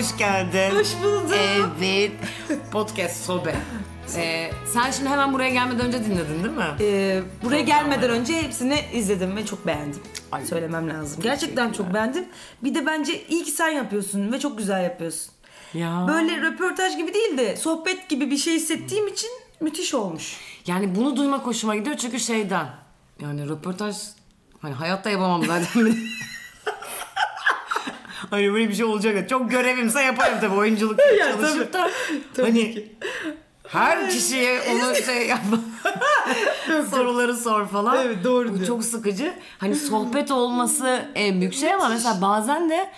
hoş geldin. Hoş bulduk. Evet. Podcast Sobe. Ee, sen şimdi hemen buraya gelmeden önce dinledin değil mi? Ee, buraya gelmeden önce hepsini izledim ve çok beğendim. Ay. Söylemem lazım. Gerçekten çok beğendim. Bir de bence iyi ki sen yapıyorsun ve çok güzel yapıyorsun. Ya. Böyle röportaj gibi değil de sohbet gibi bir şey hissettiğim için müthiş olmuş. Yani bunu duymak hoşuma gidiyor çünkü şeyden. Yani röportaj hani hayatta yapamam zaten. hani böyle bir şey olacak. Çok görevimse yaparım tabii oyunculuk Ya, çalışıp da. Tabii hani ki. her kişiye onu şey yapma. Soruları sor falan. Evet, doğru diyor. çok sıkıcı. Hani sohbet olması en büyük şey ama mesela bazen de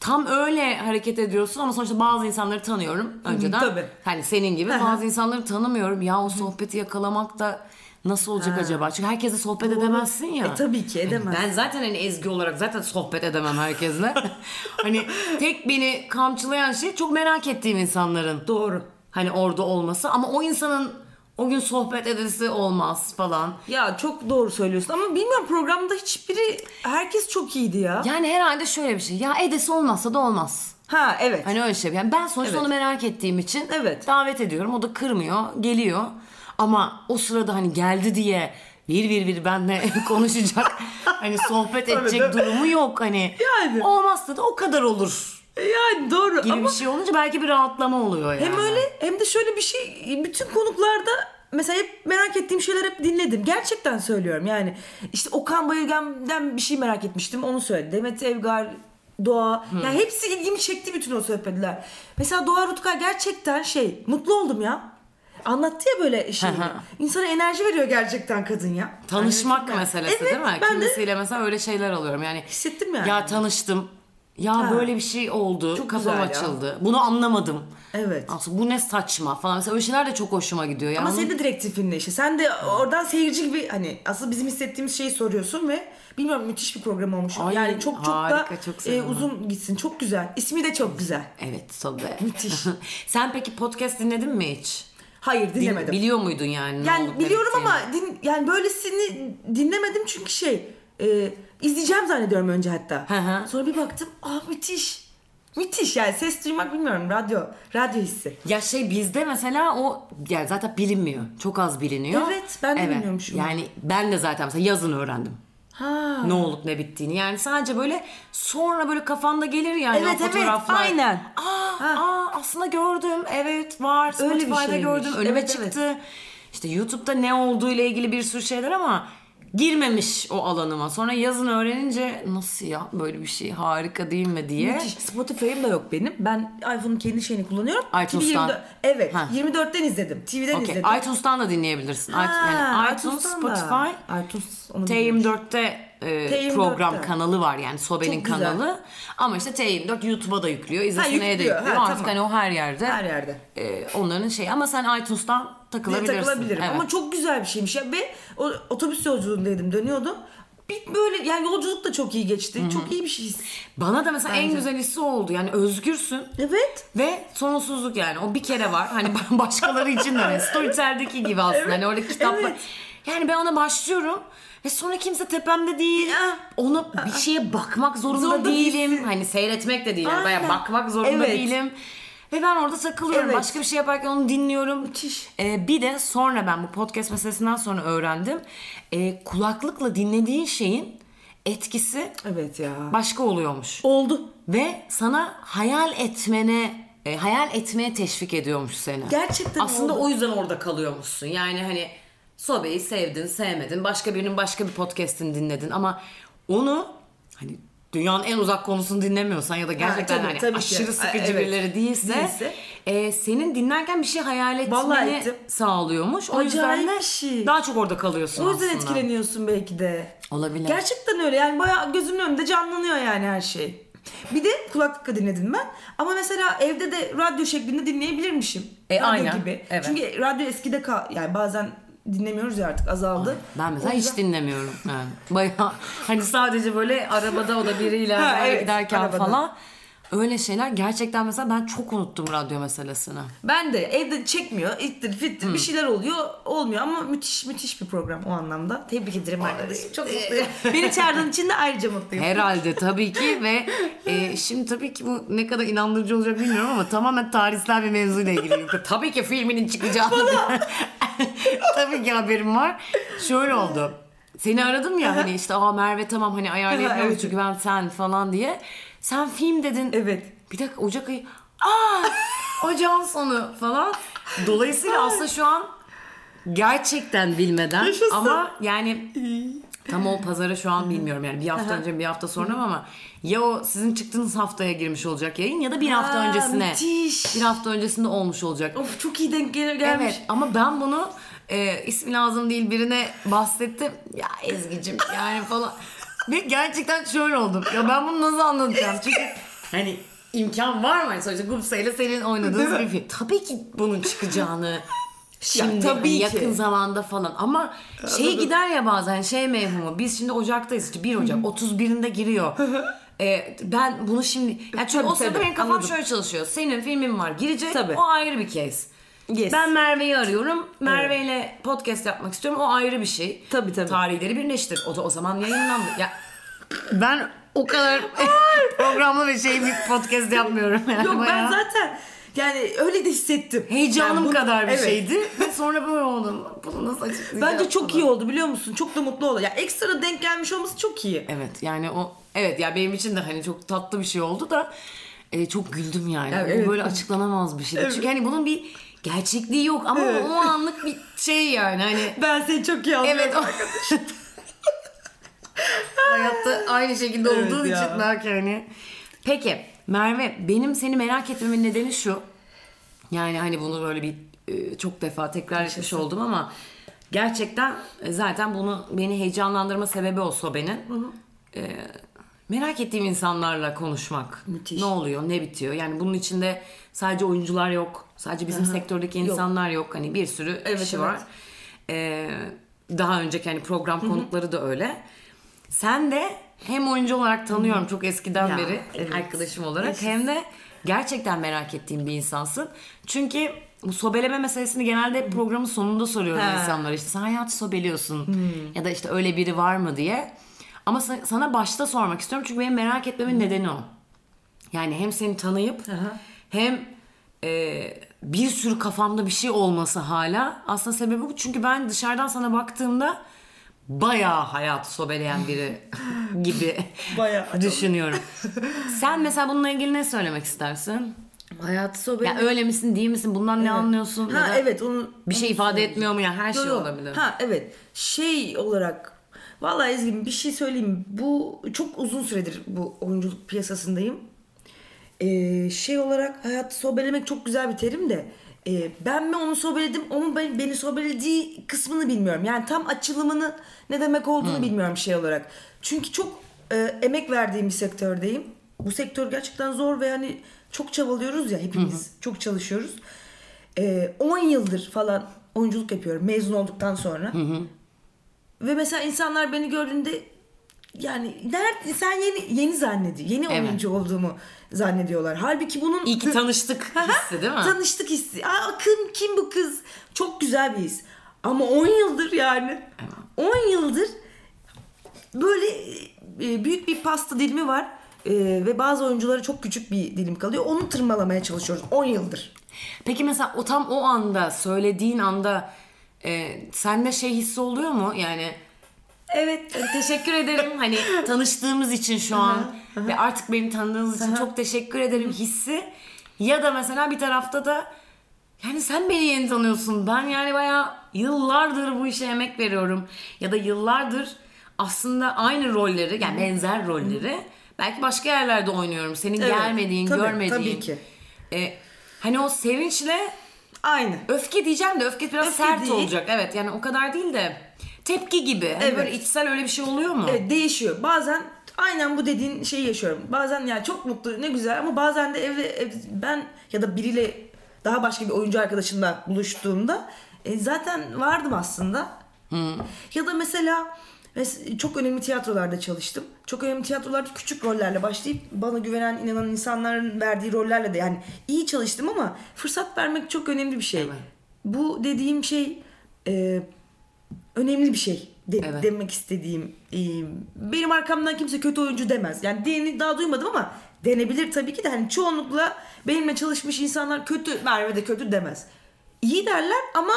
tam öyle hareket ediyorsun ama sonuçta bazı insanları tanıyorum önceden. tabii. Hani senin gibi bazı insanları tanımıyorum. Ya o sohbeti yakalamak da nasıl olacak acaba? Çünkü herkese sohbet edemezsin ya. E, tabii ki edemez. Ben zaten hani Ezgi olarak zaten sohbet edemem herkesle. hani tek beni kamçılayan şey çok merak ettiğim insanların Doğru. hani orada olması ama o insanın o gün sohbet edesi olmaz falan. Ya çok doğru söylüyorsun ama bilmiyorum programda hiçbiri herkes çok iyiydi ya. Yani herhalde şöyle bir şey. Ya edesi olmazsa da olmaz. Ha evet. Hani öyle şey. Yani ben sonuçta Evet. onu merak ettiğim için Evet. davet ediyorum. O da kırmıyor, geliyor. Ama o sırada hani geldi diye bir bir bir benle konuşacak. hani sohbet edecek tabii. durumu yok hani. Yani. Olmazsa da o kadar olur yani doğru gibi ama bir şey olunca belki bir rahatlama oluyor yani. hem öyle hem de şöyle bir şey bütün konuklarda mesela hep merak ettiğim şeyler hep dinledim. Gerçekten söylüyorum yani. işte Okan Bayülgen'den bir şey merak etmiştim onu söyledi. Demet Evgar Doğa. Yani hepsi ilgimi çekti bütün o sohbetler. Mesela Doğa Rutkay gerçekten şey mutlu oldum ya. Anlattı ya böyle şeyi. İnsana enerji veriyor gerçekten kadın ya. Tanışmak Yani- meselesi evet, değil mi? Ben de Kimisiyle mesela öyle şeyler alıyorum. Yani hissettim yani. ya tanıştım. Ya Ha. böyle bir şey oldu. Çok kafam güzel ya. açıldı. Bunu anlamadım. Evet. Aslında bu ne saçma falan. Mesela öyle şeyler de çok hoşuma gidiyor. Yani Ama senin de direktifinle işte. Sen de oradan seyirci gibi hani asıl bizim hissettiğimiz şeyi soruyorsun ve bilmiyorum müthiş bir program olmuş. Ay, yani çok çok harika, da çok e, sevindim. uzun gitsin. Çok güzel. İsmi de çok güzel. Evet tabii. Müthiş. Sen peki podcast dinledin mi hiç? Hayır Din- dinlemedim. biliyor muydun yani? yani biliyorum ama din, yani böylesini dinlemedim çünkü şey e, izleyeceğim zannediyorum önce hatta. Hı hı. Sonra bir baktım aa müthiş. Müthiş yani ses duymak bilmiyorum radyo radyo hissi. Ya şey bizde mesela o yani zaten bilinmiyor. Çok az biliniyor. Evet, ben de bilmiyormuşum. Yani ben de zaten mesela yazın öğrendim. Ha. Ne olup ne bittiğini. Yani sadece böyle sonra böyle kafanda gelir yani Evet, o evet, fotoğraflar. aynen. Aa, Ha. aa aslında gördüm. Evet var. Öyle bir Spotify'da şeymiş. gördüm. Önüme Evet, evet. çıktı. İşte YouTube'da ne olduğu ile ilgili bir sürü şeyler ama girmemiş o alanıma. Sonra yazın öğrenince nasıl ya böyle bir şey harika değil mi diye. Müthiş. Spotify'ım da yok benim. Ben iPhone'un kendi şeyini kullanıyorum. iTunes'tan. TV 24 evet. Ha. 24'ten izledim. TV'den Okey. izledim. iTunes'tan da dinleyebilirsin. Ha, yani iTunes, iTunes'tan da. Spotify, iTunes onu bilmiyorum. T24'te e, T24'te. program kanalı var yani Sobe'nin kanalı. Ama işte T24 YouTube'a da yüklüyor. İzlesineye de yüklüyor. Ha, Artık tamam. hani o her yerde. Her yerde. e, onların şeyi. Ama sen iTunes'tan takılabilirsin. takılabilirim. Evet. Ama çok güzel bir şeymiş ya. Ve o, otobüs yolculuğundaydım dönüyordum. Bir böyle yani yolculuk da çok iyi geçti. Çok iyi bir şey. Bana da mesela en Bence. güzel hissi oldu. Yani özgürsün. Evet. Ve sonsuzluk yani. O bir kere var. Hani başkaları için de öyle. Storytel'deki gibi aslında. hani orada kitaplar. evet. Yani ben ona başlıyorum. Ve sonra kimse tepemde değil. Ona bir şeye bakmak zorunda, Zorunda değilim. değilsin. Hani seyretmek de değil. Yani Aynen. bayağı bakmak zorunda Evet. değilim. Ve ben orada takılıyorum. Evet. Başka bir şey yaparken onu dinliyorum. Müthiş. Ee, bir de sonra ben bu podcast meselesinden sonra öğrendim. Ee, kulaklıkla dinlediğin şeyin etkisi Evet ya. başka oluyormuş Oldu. ve sana hayal etmene e, hayal etmeye teşvik ediyormuş seni. Gerçekten Aslında oldu. o yüzden orada kalıyormuşsun. Yani hani Sobe'yi sevdin, sevmedin. Başka birinin başka bir podcast'ini dinledin ama onu hani dünyanın en uzak konusunu dinlemiyorsan ya da gerçekten tabii, hani tabii ki. aşırı Ha, sıkıcı evet. birileri değilse, Değilse. e, senin dinlerken bir şey hayal etmeni sağlıyormuş. O yüzden Acayip de bir şey. daha çok orada kalıyorsun O yüzden aslında. etkileniyorsun belki de. Olabilir. Gerçekten öyle yani bayağı gözümün önünde canlanıyor yani her şey. Bir de kulaklıkla dinledim ben. Ama mesela evde de radyo şeklinde dinleyebilirmişim. E, radyo aynen. gibi. Evet. Çünkü radyo eskide kal yani bazen dinlemiyoruz ya artık azaldı. Ben mesela yüzden- hiç dinlemiyorum yani. Bayağı hani sadece böyle arabada o da biriyle Ha, evet, giderken arabada. falan. Öyle şeyler gerçekten mesela ben çok unuttum radyo meselesini. Ben de evde çekmiyor. ittir fittir Hmm. bir şeyler oluyor. Olmuyor ama müthiş müthiş bir program o anlamda. Tebrik ederim arkadaşım. Çok mutluyum. Beni çağırdığın için de ayrıca mutluyum. Herhalde tabii ki ve e, şimdi tabii ki bu ne kadar inandırıcı olacak bilmiyorum ama tamamen tarihsel bir mevzuyla ilgili. tabii ki filminin çıkacağını tabii ki haberim var. Şöyle oldu. Seni aradım ya hani işte aa Merve tamam hani ayarlayabiliyoruz Evet. çünkü ben sen falan diye. Sen film dedin. Evet. Bir dakika Ocak ayı. Aa ocağın sonu falan. Dolayısıyla aslında şu an gerçekten bilmeden Yaşasın. ama yani tam o pazara şu an bilmiyorum yani bir hafta önce bir hafta sonra mı ama ya o sizin çıktığınız haftaya girmiş olacak yayın ya da bir hafta Ha, öncesine müthiş. bir hafta öncesinde olmuş olacak. Of çok iyi denk gel- gelmiş. Evet ama ben bunu e, ismi lazım değil birine bahsettim. Ya Ezgi'cim yani falan. Ve gerçekten şöyle oldum. Ya ben bunu nasıl anlatacağım? Çünkü hani imkan var mı? Hani sonuçta Gupse ile senin oynadığınız bir film. Tabii ki bunun çıkacağını şimdi tabii hani ki. yakın zamanda falan ama şey gider ya bazen şey mevhumu biz şimdi Ocak'tayız işte 1 Ocak 31'inde giriyor. Ee, ben bunu şimdi yani çünkü Tabii, o sırada tabii, benim kafam anladım. şöyle çalışıyor. Senin filmin var girecek Tabii. o ayrı bir case. Yes. Ben Merve'yi arıyorum. Merve ile podcast yapmak istiyorum. O ayrı bir şey. Tabii, tabii. Tarihleri birleştir. O, da- o zaman yayınlandı. Ya ben o kadar programlı ve şey bir podcast yapmıyorum. Yani Yok ben bayağı zaten yani öyle de hissettim. heyecanım Yani bunu- kadar bir Evet. şeydi. Ve sonra böyle oldum. Bunu nasıl açıklayacağım? Bence çok iyi oldu biliyor musun? Çok da mutlu oldu. Ya ekstra denk gelmiş olması çok iyi. Evet yani o evet ya benim için de hani çok tatlı bir şey oldu da e, çok güldüm yani. Evet, Bu evet. böyle açıklanamaz bir şey. Evet. Çünkü hani bunun bir gerçekliği yok ama Evet. o anlık bir şey yani hani Ben seni çok iyi anlıyorum. Evet. o- Hayatta aynı şekilde Evet olduğun ya. için belki hani. Peki Merve benim seni merak etmemin nedeni şu. Yani hani bunu böyle bir e, çok defa tekrar etmiş oldum ama gerçekten e, zaten bunu beni heyecanlandırma sebebi o sobenin. E, merak ettiğim insanlarla konuşmak. Müthiş. Ne oluyor, ne bitiyor? Yani bunun içinde sadece oyuncular yok. Sadece bizim sektördeki insanlar yok. Hani bir sürü Evet, kişi evet. var. E, daha önceki hani program konukları da öyle. Sen de hem oyuncu olarak tanıyorum çok eskiden Ya, beri evet. arkadaşım olarak Yaşasın. hem de gerçekten merak ettiğim bir insansın. Çünkü bu sobeleme meselesini genelde hep programın sonunda soruyorum Ha. insanlara işte sen hayatı sobeliyorsun ya da işte öyle biri var mı diye. Ama sa- sana başta sormak istiyorum çünkü benim merak etmemin nedeni o. Yani hem seni tanıyıp Aha. hem e, bir sürü kafamda bir şey olması hala aslında sebebi bu. Çünkü ben dışarıdan sana baktığımda bayağı hayatı sobeleyen biri gibi Bayağı. düşünüyorum. Sen mesela bununla ilgili ne söylemek istersin? Hayatı sohbet. Ya öyle misin değil misin? Bundan ne anlıyorsun? Ha evet onu Bir şey ifade etmiyor mu ya? Her şey Yo, yo. olabilir. Ha evet. Şey olarak Vallahi Ezgi'm bir şey söyleyeyim. Bu çok uzun süredir bu oyunculuk piyasasındayım. Ee, şey olarak hayatı sobelemek çok güzel bir terim de e, ben mi onu sobeledim onun ben, beni sobelediği kısmını bilmiyorum. Yani tam açılımını ne demek olduğunu bilmiyorum şey olarak. Çünkü çok e, emek verdiğim bir sektördeyim. Bu sektör gerçekten zor ve hani çok çabalıyoruz ya hepimiz çok çalışıyoruz. E, 10 yıldır falan oyunculuk yapıyorum mezun olduktan sonra. Ve mesela insanlar beni gördüğünde yani nerede sen yeni yeni zannediyor. Yeni Evet. oyuncu olduğumu zannediyorlar. Halbuki bunun İyi ki tanıştık hissi değil mi? Tanıştık hissi. Aa kim kim bu kız? Çok güzel bir his. Ama 10 yıldır yani. 10 yıldır böyle e, büyük bir pasta dilimi var. E, ve bazı oyunculara çok küçük bir dilim kalıyor. Onu tırmalamaya çalışıyoruz 10 yıldır. Peki mesela o tam o anda söylediğin anda e, sende şey hissi oluyor mu? Yani Evet. "Hani teşekkür ederim hani tanıştığımız için şu an ve artık beni tanıdığınız için çok teşekkür ederim hissi. Ya da mesela bir tarafta da yani sen beni yeni tanıyorsun. Ben yani bayağı yıllardır bu işe emek veriyorum. Ya da yıllardır aslında aynı rolleri yani benzer rolleri belki başka yerlerde oynuyorum. Senin Evet, gelmediğin, tabii, görmediğin. tabii ki. E, hani o sevinçle Aynı. öfke diyeceğim de öfke biraz Öfke sert değil. olacak. Evet yani o kadar değil de tepki gibi. Hani Evet. böyle içsel öyle bir şey oluyor mu? Evet değişiyor. Bazen aynen bu dediğin şeyi yaşıyorum. Bazen ya çok mutlu ne güzel ama bazen de evde ev- ben ya da biriyle daha başka bir oyuncu arkadaşımla buluştuğumda e, zaten vardım aslında. Ya da mesela Ve çok önemli tiyatrolarda çalıştım. Çok önemli tiyatrolarda küçük rollerle başlayıp bana güvenen, inanan insanların verdiği rollerle de yani iyi çalıştım ama fırsat vermek çok önemli bir şey. Evet. Bu dediğim şey e, önemli bir şey de- Evet. demek istediğim. E, benim arkamdan kimse kötü oyuncu demez. Yani diyeni daha duymadım ama denebilir tabii ki de hani çoğunlukla benimle çalışmış insanlar kötü Merve de kötü demez. İyi derler ama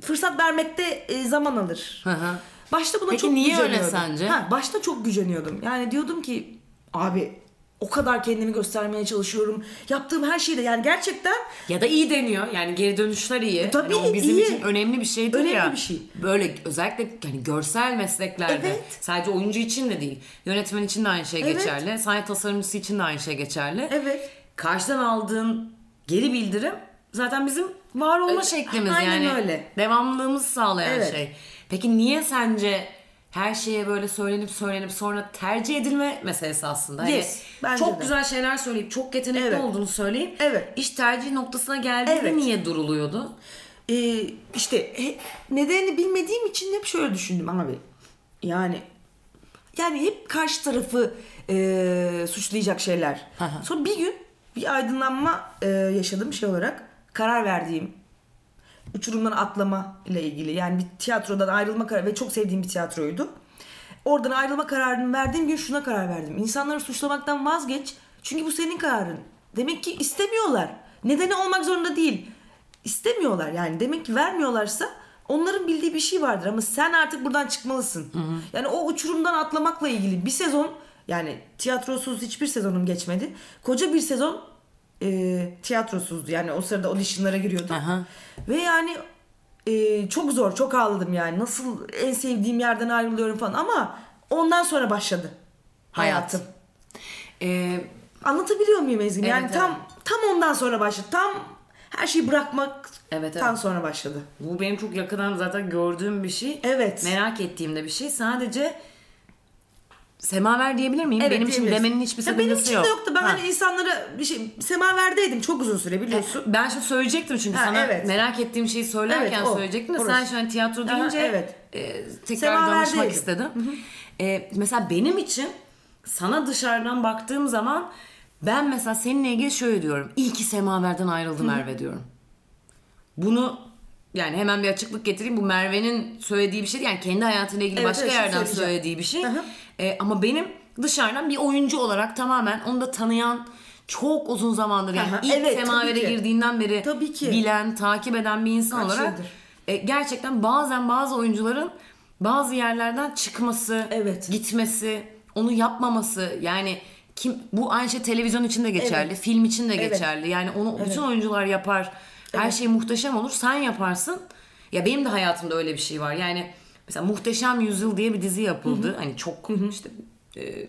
fırsat vermekte e, zaman alır. Hı hı. Başta buna Peki çok niye öyle güceniyordum. sence? Ha, başta çok güceniyordum. Yani diyordum ki abi o kadar kendimi göstermeye çalışıyorum. Yaptığım her şeyde yani gerçekten Ya da iyi deniyor. Yani geri dönüşler iyi. Tabii, Hani o bizim iyi. için önemli bir şeydir Önemli ya. bir şey. Böyle özellikle yani görsel mesleklerde Evet. sadece oyuncu için de değil. Yönetmen için de aynı şey Evet. geçerli. Sahne tasarımcısı için de aynı şey geçerli. Evet. Karşıdan aldığın geri bildirim zaten bizim var olma Evet, şeklimiz aynen yani. öyle. Devamlılığımızı sağlayan Evet. şey. Peki niye sence her şeye böyle söylenip söylenip sonra tercih edilme meselesi aslında. Hani Yes, bence çok de. güzel şeyler söyleyip çok yetenekli Evet. olduğunu söyleyip Evet. iş tercih noktasına geldiğinde Evet. niye duruluyordu? Ee, işte nedenini bilmediğim için hep şöyle düşündüm abi. Yani yani hep karşı tarafı e, suçlayacak şeyler. Hı. Sonra bir gün bir aydınlanma e, yaşadım şey olarak. Karar verdiğim uçurumdan atlama ile ilgili. Yani bir tiyatrodan ayrılma kararı ve çok sevdiğim bir tiyatroydu. Oradan ayrılma kararını verdiğim gün şuna karar verdim. İnsanları suçlamaktan vazgeç. Çünkü bu senin kararın. Demek ki istemiyorlar. Nedeni olmak zorunda değil. İstemiyorlar yani. Demek ki vermiyorlarsa onların bildiği bir şey vardır ama sen artık buradan çıkmalısın. Yani o uçurumdan atlamakla ilgili bir sezon yani tiyatrosuz hiçbir sezonum geçmedi. Koca bir sezon e, tiyatrosuzdu. Yani o sırada auditionlara giriyordum. Aha. Ve yani e, çok zor, çok ağladım yani. Nasıl en sevdiğim yerden ayrılıyorum falan ama ondan sonra başladı Hayat. hayatım. Ee, Anlatabiliyor muyum Ezgi? Evet, yani tam evet. tam ondan sonra başladı. Tam her şeyi bırakmaktan Evet, evet. sonra başladı. bu benim çok yakından zaten gördüğüm bir şey. Evet. Merak ettiğim de bir şey. Sadece semaver diyebilir miyim? Evet, benim için diyebiliriz. demenin hiçbir Ya benim sakıncası için yok. de yoktu. Ben Ha. hani insanlara bir şey semaverdeydim çok uzun süre biliyorsun. Ben şimdi söyleyecektim çünkü Ha, sana evet. merak ettiğim şeyi söylerken Evet, o. söyleyecektim de sen Orası. şu an tiyatro Aha, deyince evet. e, tekrar Semaverdeydim. danışmak istedim. E, mesela benim için sana dışarıdan baktığım zaman ben mesela seninle ilgili şöyle diyorum. İyi ki semaverden ayrıldı Merve diyorum. Bunu yani hemen bir açıklık getireyim. Bu Merve'nin söylediği bir şey değil. Yani kendi hayatıyla ilgili Evet, başka evet, şimdi yerden söyleyeceğim. söylediği bir şey. Hı. E, ama benim dışarıdan bir oyuncu olarak tamamen onu da tanıyan çok uzun zamandır yani hı, ilk evet, semavere girdiğinden beri Tabii ki. bilen, takip eden bir insan Kaç olarak yıldır? e, gerçekten bazen bazı oyuncuların bazı yerlerden çıkması, Evet. gitmesi, onu yapmaması yani kim bu aynı şey televizyon için de geçerli, Evet. film için de Evet. geçerli. Yani onu bütün Evet. oyuncular yapar. Her Evet. şey muhteşem olur. Sen yaparsın. Ya benim de hayatımda öyle bir şey var. Yani mesela Muhteşem Yüzyıl diye bir dizi yapıldı. Hani çok işte e,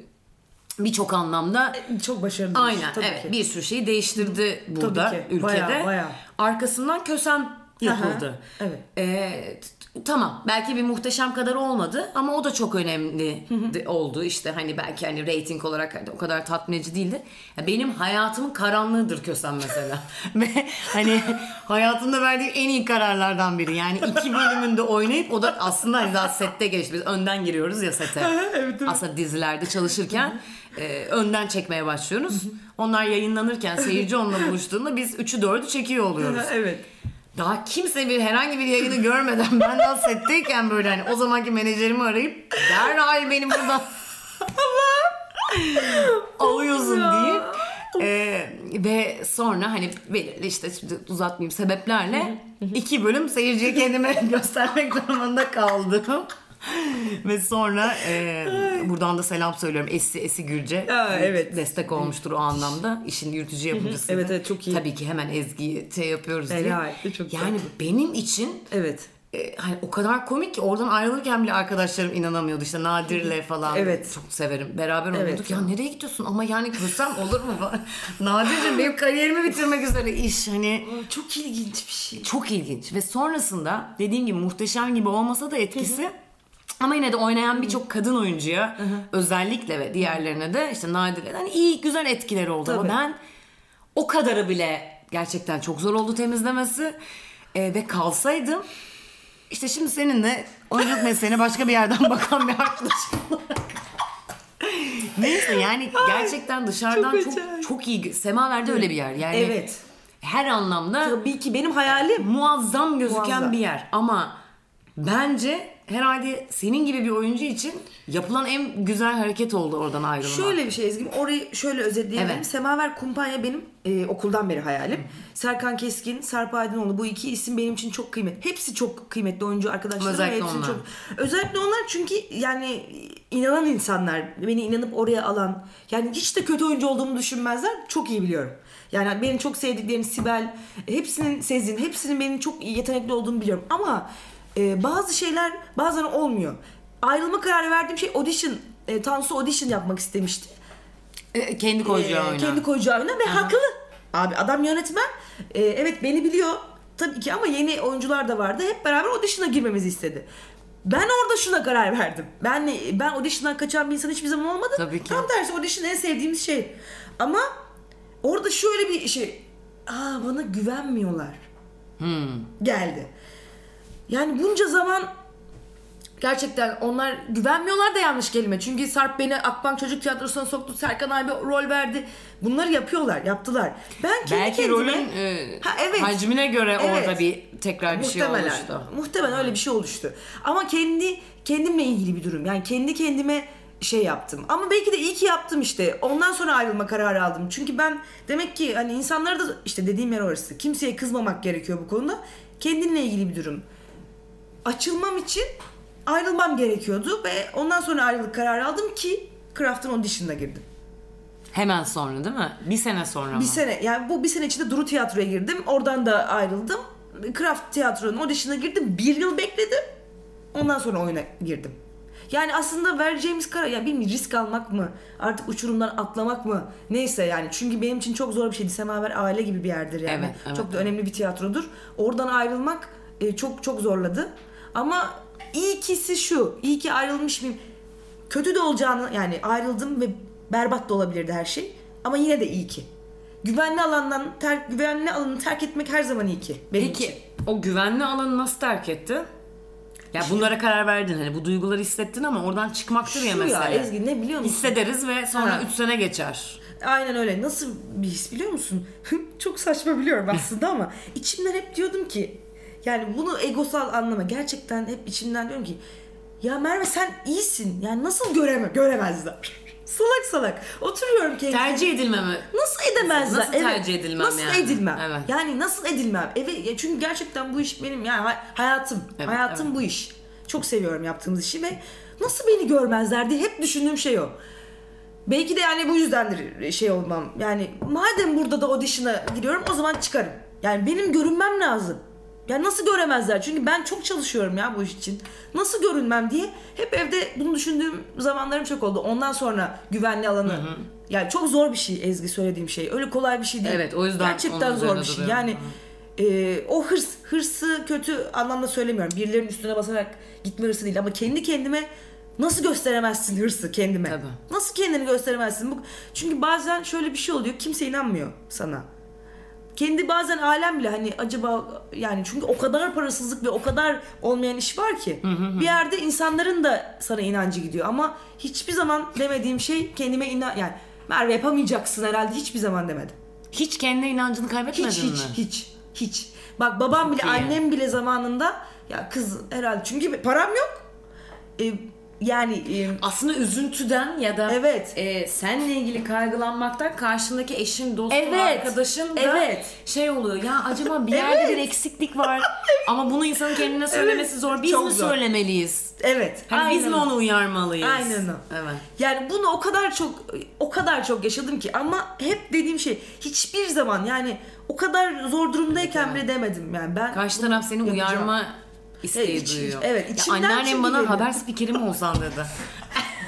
birçok anlamda Çok başarılı. Aynen tabii evet ki. bir sürü şeyi değiştirdi burada ki. ülkede. Bayağı, bayağı. Arkasından kösem yapıldı. Aha, evet. Ee, tamam belki bir muhteşem kadar olmadı ama o da çok önemli oldu. İşte hani belki hani reyting olarak hani o kadar tatmin edici değildi. Ya benim hayatımın karanlığıdır kösem mesela. Ve hani hayatımda verdiğim en iyi kararlardan biri. Yani iki bölümünde oynayıp o da aslında hani daha sette geçti. Biz önden giriyoruz ya sete. Aslında dizilerde çalışırken e, önden çekmeye başlıyoruz. Onlar yayınlanırken seyirci onunla buluştuğunda biz 3'ü 4'ü çekiyor oluyoruz. evet. Daha kimse bir herhangi bir yayını görmeden ben daha setteyken böyle hani o zamanki menajerimi arayıp derhal benim buradan alıyorsun deyip e, ve sonra hani belirli işte şimdi uzatmayayım sebeplerle iki bölüm seyirciye kendime göstermek durumunda kaldım. Ve sonra e, buradan da selam söylüyorum Esi Esi Gülce. Aa, evet. Destek olmuştur o anlamda. İşin yürütücü yapımcısı. Evet, evet, çok iyi. Tabii ki hemen Ezgi'yi şey yapıyoruz diye. Helal, çok yani tatlı. benim için Evet. e, hani o kadar komik ki oradan ayrılırken bile arkadaşlarım inanamıyordu. İşte Nadir'le falan. Evet. Çok severim. Beraber Evet. oynuyorduk. Ya nereye gidiyorsun? Ama yani kösem olur mu? Nadir'cim benim kariyerimi bitirmek üzere iş. Hani Çok ilginç bir şey. çok ilginç. Ve sonrasında dediğim gibi muhteşem gibi olmasa da etkisi ama yine de oynayan birçok kadın oyuncuya özellikle ve diğerlerine de işte Nadire'den hani iyi güzel etkileri oldu. Ama Tabii. ben o kadarı bile gerçekten çok zor oldu temizlemesi. E, ve kalsaydım işte şimdi seninle oyunculuk mesleğine başka bir yerden bakan bir arkadaşım. Neyse yani gerçekten dışarıdan çok çok çok, iyi. Semaver'de öyle bir yer. Yani Evet. her anlamda Tabii ki benim hayalim muazzam gözüken Muazzam. bir yer. Ama bence herhalde senin gibi bir oyuncu için yapılan en güzel hareket oldu oradan ayrılma. Şöyle bir şey Ezgi'm orayı şöyle özetleyelim. Evet. Semaver Kumpanya benim e, okuldan beri hayalim. Serkan Keskin, Sarp Aydınoğlu bu iki isim benim için çok kıymetli. Hepsi çok kıymetli oyuncu arkadaşlarım. Özellikle Hepsi onlar. Çok, özellikle onlar çünkü yani inanan insanlar. Beni inanıp oraya alan. Yani hiç de kötü oyuncu olduğumu düşünmezler. Çok iyi biliyorum. Yani benim çok sevdiklerim Sibel, hepsinin Sezin, hepsinin benim çok yetenekli olduğumu biliyorum. Ama e, bazı şeyler bazen olmuyor. Ayrılma kararı verdiğim şey audition, e, Tansu audition yapmak istemişti. E, kendi koyacağı Ee, oyuna. Kendi koyacağı oyuna ve haklı. Abi adam yönetmen. Ee, evet beni biliyor tabii ki ama yeni oyuncular da vardı. Hep beraber audition'a girmemizi istedi. Ben orada şuna karar verdim. Ben ben audition'dan kaçan bir insan hiçbir zaman olmadım. Tabii ki. Tam tersi audition en sevdiğimiz şey. Ama orada şöyle bir şey. Aa bana güvenmiyorlar. Hmm. Geldi. Yani bunca zaman gerçekten onlar güvenmiyorlar da yanlış kelime. Çünkü Sarp beni Akbank Çocuk Tiyatrosu'na soktu. Serkan abi rol verdi. Bunları yapıyorlar, yaptılar. Ben kendi Belki kendime... rolün e, Ha, evet. hacmine göre Evet. orada bir tekrar bir şey Muhtemelen. oluştu. Muhtemelen öyle bir şey oluştu. Ama kendi kendimle ilgili bir durum. Yani kendi kendime şey yaptım. Ama belki de iyi ki yaptım işte. Ondan sonra ayrılma kararı aldım. Çünkü ben demek ki hani insanlara da işte dediğim yer orası. Kimseye kızmamak gerekiyor bu konuda. Kendinle ilgili bir durum. Açılmam için ayrılmam gerekiyordu ve ondan sonra ayrılık kararı aldım ki Craft'ın audition'ına girdim. Hemen sonra değil mi? Bir sene sonra mı? Bir sene yani bu bir sene içinde Duru Tiyatro'ya girdim. Oradan da ayrıldım. Craft Tiyatro'nun audition'a girdim. Bir yıl bekledim. Ondan sonra oyuna girdim. Yani aslında vereceğimiz karar ya bilmiyorum risk almak mı artık uçurumdan atlamak mı neyse yani çünkü benim için çok zor bir şeydi Semaver aile gibi bir yerdir yani Evet, evet, çok da önemli bir tiyatrodur oradan ayrılmak e, çok çok zorladı ama iyi kisi şu iyi ki ayrılmış mıyım kötü de olacağını yani ayrıldım ve berbat da olabilirdi her şey ama yine de iyi ki güvenli alandan terk güvenli alanı terk etmek her zaman iyi ki benim Peki için. o güvenli alanı nasıl terk ettin? Ya bunlara karar verdin hani bu duyguları hissettin ama oradan çıkmaktır ya Şu ya mesela. Ezgi ne biliyor musun? Hissederiz ve sonra Ha. 3 sene geçer. Aynen öyle. Nasıl bir his biliyor musun? Çok saçma biliyorum aslında ama içimden hep diyordum ki yani bunu egosal anlama. Gerçekten hep içimden diyorum ki ya Merve sen iyisin. Yani nasıl göreme göremezler. salak salak. Oturuyorum kendime. Tercih edilmemi. Nasıl edemezler? Nasıl tercih edilmem nasıl yani? edilmem? Evet. Yani nasıl edilmem? Evet çünkü gerçekten bu iş benim yani hay- hayatım. Evet, hayatım evet. bu iş. Çok seviyorum yaptığımız işi ve nasıl beni görmezler diye hep düşündüğüm şey o. Belki de yani bu yüzdendir şey olmam. Yani madem burada da audition'a giriyorum o zaman çıkarım. Yani benim görünmem lazım. Ya nasıl göremezler? Çünkü ben çok çalışıyorum ya bu iş için. Nasıl görünmem diye hep evde bunu düşündüğüm zamanlarım çok oldu. Ondan sonra güvenli alanı. Yani çok zor bir şey Ezgi söylediğim şey. Öyle kolay bir şey değil. Evet, o yüzden Gerçekten zor bir şey. duruyorum. Yani e, o hırs, hırsı kötü anlamda söylemiyorum. Birilerinin üstüne basarak gitme hırsı değil ama kendi kendime nasıl gösteremezsin hırsı kendime? Tabii. Nasıl kendini gösteremezsin? Çünkü bazen şöyle bir şey oluyor. Kimse inanmıyor sana. Kendi bazen alem bile hani acaba yani çünkü o kadar parasızlık ve o kadar olmayan iş var ki bir yerde insanların da sana inancı gidiyor ama hiçbir zaman demediğim şey kendime inan yani Merve yapamayacaksın herhalde hiçbir zaman demedim. Hiç kendine inancını kaybetmedin Hiç mi? hiç hiç hiç. Bak babam bile iyi. annem bile zamanında ya kız herhalde çünkü param yok. E, yani e, Aslında üzüntüden ya da Evet. e, seninle ilgili kaygılanmaktan karşındaki eşin, dostun, Evet. arkadaşın da Evet. şey oluyor. Ya acaba bir yerde Evet. bir eksiklik var ama bunu insanın kendine söylemesi zor. Biz Çok mi zor. söylemeliyiz? evet. Hani biz mi aynen. onu uyarmalıyız? Aynen o. Evet. Yani bunu o kadar çok o kadar çok yaşadım ki ama hep dediğim şey hiçbir zaman yani o kadar zor durumdayken bile demedim yani ben Karşı taraf seni yapacağım. uyarma isteği Evet, iç- duyuyor. evet, Ya içimden anneannem çünkü bana geliyor. haber spikeri mi olsan dedi.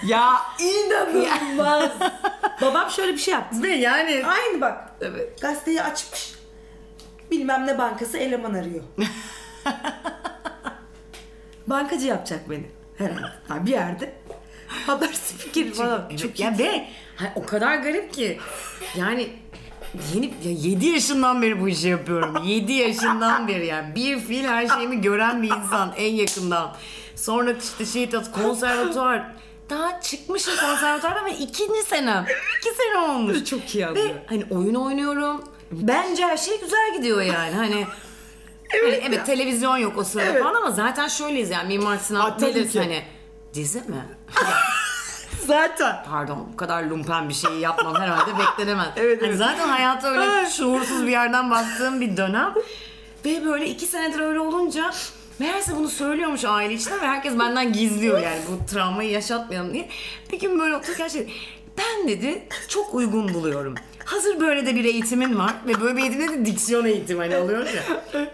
Ya inanılmaz. Babam şöyle bir şey yaptı. Ve yani Aynı bak. Evet. Gazeteyi açmış. Bilmem ne bankası eleman arıyor. Bankacı yapacak beni herhalde. Ha, bir yerde. Haber spikeri falan. Evet, Çok ya ve ha, o kadar garip ki yani yeni ya 7 yaşından beri bu işi yapıyorum. 7 yaşından beri yani bir fiil her şeyimi gören bir insan en yakından. Sonra işte şey konservatuvar daha çıkmışım konservatuvarda ve ikinci senem. İki sene olmuş. Çok iyi Ve anlıyorum. hani oyun oynuyorum. Bence her şey güzel gidiyor yani. Hani Evet, evet televizyon yok o sırada Evet. falan ama zaten şöyleyiz yani Mimar Sinan ki. hani dizi mi? Zaten. Pardon bu kadar lumpen bir şeyi yapmam herhalde beklenemez. Evet, Hani evet. zaten hayata öyle şuursuz bir yerden baktığım bir dönem. Ve böyle iki senedir öyle olunca meğerse bunu söylüyormuş aile içinde ve herkes benden gizliyor yani bu travmayı yaşatmayalım diye. Bir gün böyle otururken şey ben dedi çok uygun buluyorum. Hazır böyle de bir eğitimin var ve böyle bir eğitimde de diksiyon eğitimi hani alıyoruz ya.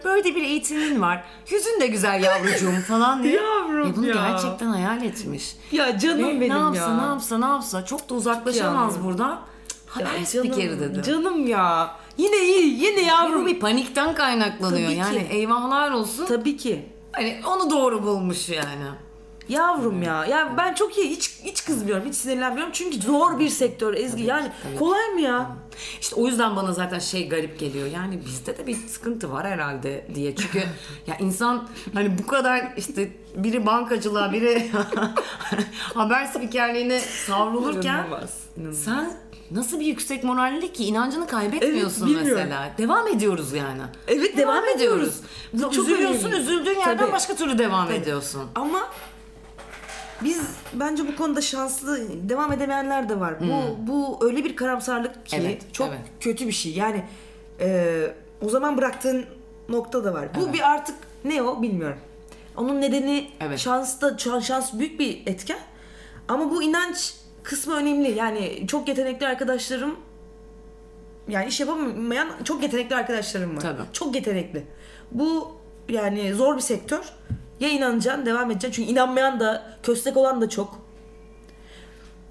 Böyle de bir eğitimin var. Yüzün de güzel yavrucuğum falan diye. Yavrum Ve bunu ya. gerçekten hayal etmiş. Ya canım Ve benim ne yapsa ya. ne yapsa ne yapsa çok da uzaklaşamaz Ya. buradan. Ya Haber spikeri dedi. Canım ya. Yine iyi, yine bu yavrum. bir panikten kaynaklanıyor. Tabii yani ki. eyvahlar olsun. Tabii ki. Hani onu doğru bulmuş yani. Yavrum ya. Ya ben çok iyi hiç hiç kızmıyorum, hiç sinirlenmiyorum. Çünkü zor bir sektör Ezgi. Yani kolay mı ya? İşte o yüzden bana zaten şey garip geliyor. Yani bizde de bir sıkıntı var herhalde diye. Çünkü ya insan hani bu kadar işte biri bankacılığa, biri haber spikerliğine savrulurken İnanılmaz, inanılmaz. sen nasıl bir yüksek moralli ki inancını kaybetmiyorsun Evet, bilmiyorum. mesela. Devam ediyoruz yani. Evet, devam ediyoruz. Bu Bu çok üzülüyorsun, önemli. üzüldüğün yerden Tabii. başka türlü devam ediyorsun. Ama biz bence bu konuda şanslı devam edemeyenler de var. Bu bu öyle bir karamsarlık ki Evet, çok evet. kötü bir şey. Yani e, o zaman bıraktığın nokta da var. Bu bir artık ne o bilmiyorum. Onun nedeni Evet. şans da şans, şans büyük bir etken. Ama bu inanç kısmı önemli. Yani çok yetenekli arkadaşlarım yani iş yapamayan çok yetenekli arkadaşlarım var. Tabii. Çok yetenekli. Bu yani zor bir sektör. Ya inanacaksın, devam edeceksin. Çünkü inanmayan da, köstek olan da çok.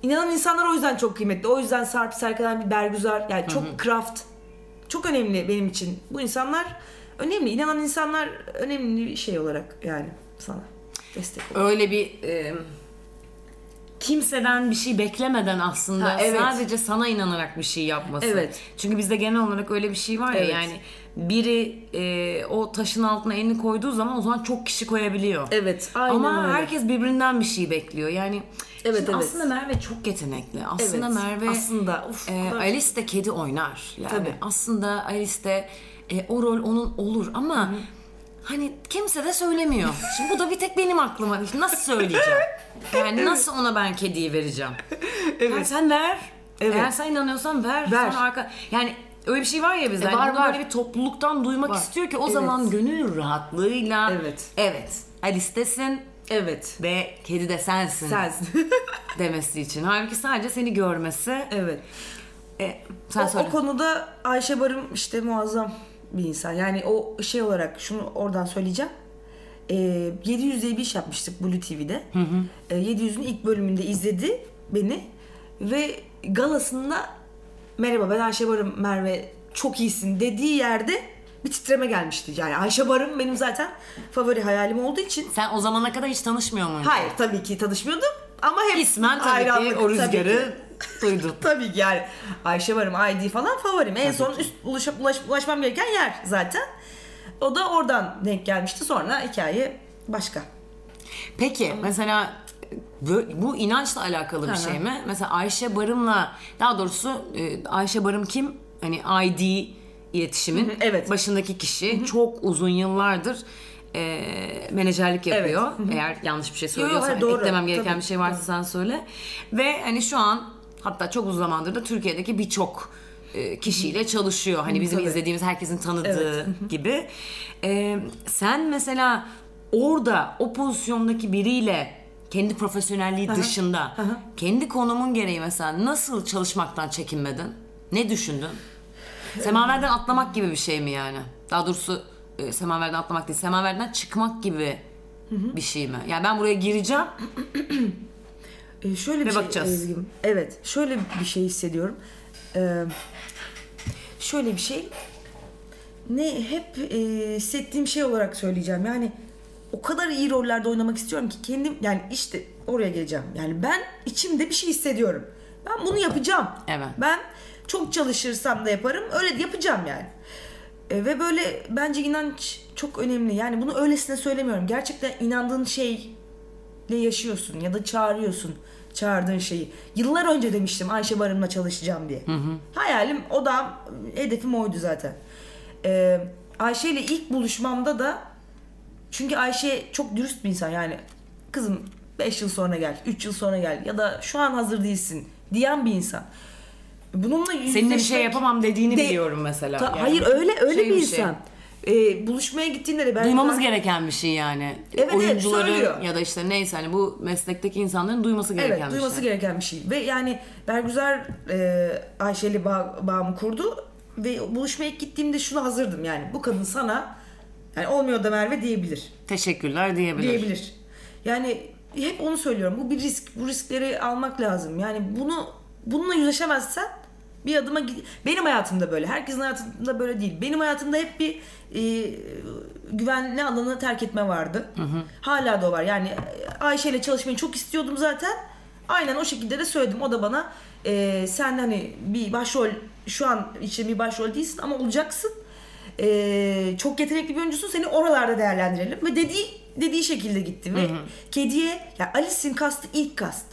İnanan insanlar o yüzden çok kıymetli. O yüzden Sarp Serkan bir Bergüzar yani çok craft. Çok önemli benim için. Bu insanlar önemli. İnanan insanlar önemli bir şey olarak yani sana destek ol. öyle bir e, kimseden bir şey beklemeden aslında Ha, evet. sadece sana inanarak bir şey yapması. Evet. Çünkü bizde genel olarak öyle bir şey var ya Evet. yani biri e, o taşın altına elini koyduğu zaman o zaman çok kişi koyabiliyor. Evet, aynen Ama öyle. herkes birbirinden bir şey bekliyor. Yani Evet, evet. aslında Merve çok yetenekli. Aslında Evet, Merve aslında, uf, e, kadar- Alice de kedi oynar. Yani Tabii. aslında Alice de e, o rol onun olur ama hani kimse de söylemiyor. Şimdi bu da bir tek benim aklıma. Nasıl söyleyeceğim? Yani nasıl ona ben kediyi vereceğim? Yani sen ver. Evet. Eğer sen inanıyorsan ver. Ver. Sonra arka... Yani öyle bir şey var ya bizde. E, Hani var, bunu var. böyle bir topluluktan duymak Var. istiyor ki o Evet. zaman gönül rahatlığıyla Evet. evet Alice'desin Evet. ve kedi de sensin Sensin. demesi için. Halbuki sadece seni görmesi. evet. E, sen o, söyle. o konuda Ayşe Barım işte muazzam bir insan. Yani o şey olarak şunu oradan söyleyeceğim. Ee, 700 diye bir iş yapmıştık Blue TV'de. Ee, 700'ün ilk bölümünde izledi beni ve galasında merhaba ben Ayşe Barım Merve çok iyisin dediği yerde bir titreme gelmişti. Yani Ayşe Barım benim zaten favori hayalim olduğu için Sen o zamana kadar hiç tanışmıyor muydun? hayır tabii ki tanışmıyordum ama hep İsmen tabii hayranlık, ki o tabii ki. rüzgarı duydun. Tabii ki yani Ayşe varım ID falan favorim. En son üst ulaşıp ulaş, ulaşmam gereken yer zaten. O da oradan denk gelmişti. Sonra hikaye başka. Peki mesela bu, inançla alakalı bir şey mi? Mesela Ayşe Barım'la daha doğrusu e, Ayşe Barım kim? Hani ID iletişimin evet. başındaki kişi. Çok uzun yıllardır e, menajerlik yapıyor. Eğer yanlış bir şey söylüyorsam doğru. eklemem gereken Tabii, bir şey varsa sen söyle. Ve hani şu an hatta çok uzun zamandır da Türkiye'deki birçok e, kişiyle çalışıyor. Hani bizim Tabii. izlediğimiz herkesin tanıdığı gibi. E, sen mesela orada o pozisyondaki biriyle kendi profesyonelliği dışında kendi konumun gereği mesela nasıl çalışmaktan çekinmedin? Ne düşündün? Semaverden atlamak gibi bir şey mi yani? Daha doğrusu e, semaverden atlamak değil, semaverden çıkmak gibi bir şey mi? Yani ben buraya gireceğim. Ee, şöyle bir şey bakacağız. Ezgi'm. Evet. Şöyle bir şey hissediyorum. Ee, şöyle bir şey. Ne hep e, hissettiğim şey olarak söyleyeceğim. Yani o kadar iyi rollerde oynamak istiyorum ki kendim yani işte oraya geleceğim. Yani ben içimde bir şey hissediyorum. Ben bunu yapacağım. Evet. Ben Çok çalışırsam da yaparım. Öyle yapacağım yani. E, ve böyle bence inanç çok önemli. Yani bunu öylesine söylemiyorum. Gerçekten inandığın şeyle yaşıyorsun ya da çağırıyorsun çağırdığın şeyi. Yıllar önce demiştim Ayşe Barım'la çalışacağım diye. Hayalim, o da hedefim oydu zaten. E, Ayşe ile ilk buluşmamda da çünkü Ayşe çok dürüst bir insan yani. Kızım 5 yıl sonra gel, 3 yıl sonra gel ya da şu an hazır değilsin diyen bir insan. Bununla Seninle bir şey yüzleşmek- yapamam dediğini De- biliyorum mesela. Ta- Yani hayır öyle öyle şey bir bir şey. insan. Ee, buluşmaya gittiğinde de ben Duymamız ben- gereken bir şey yani. Evet, evet, Oyuncuların söylüyor. ya da işte neyse hani bu meslekteki insanların duyması gereken Evet, bir duyması şey. gereken bir şey. Ve yani Bergüzar e, Ayşe'li bağ, bağımı kurdu ve buluşmaya gittiğimde şunu hazırdım yani. Bu kadın sana yani olmuyor da Merve diyebilir. Teşekkürler diyebilir. diyebilir. Yani hep onu söylüyorum. Bu bir risk. Bu riskleri almak lazım. Yani bunu bununla yüzleşemezsen bir adıma benim hayatımda böyle. Herkesin hayatında böyle değil. Benim hayatımda hep bir e, güvenli alanı terk etme vardı. Hala da var. Yani e, Ayşe ile çalışmayı çok istiyordum zaten. Aynen o şekilde de söyledim. O da bana e, sen hani bir başrol şu an için bir başrol değilsin ama olacaksın. E, çok yetenekli bir oyuncusun. Seni oralarda değerlendirelim. Ve dediği dediği şekilde gitti ve kediye ya Alice'in kastı ilk kast.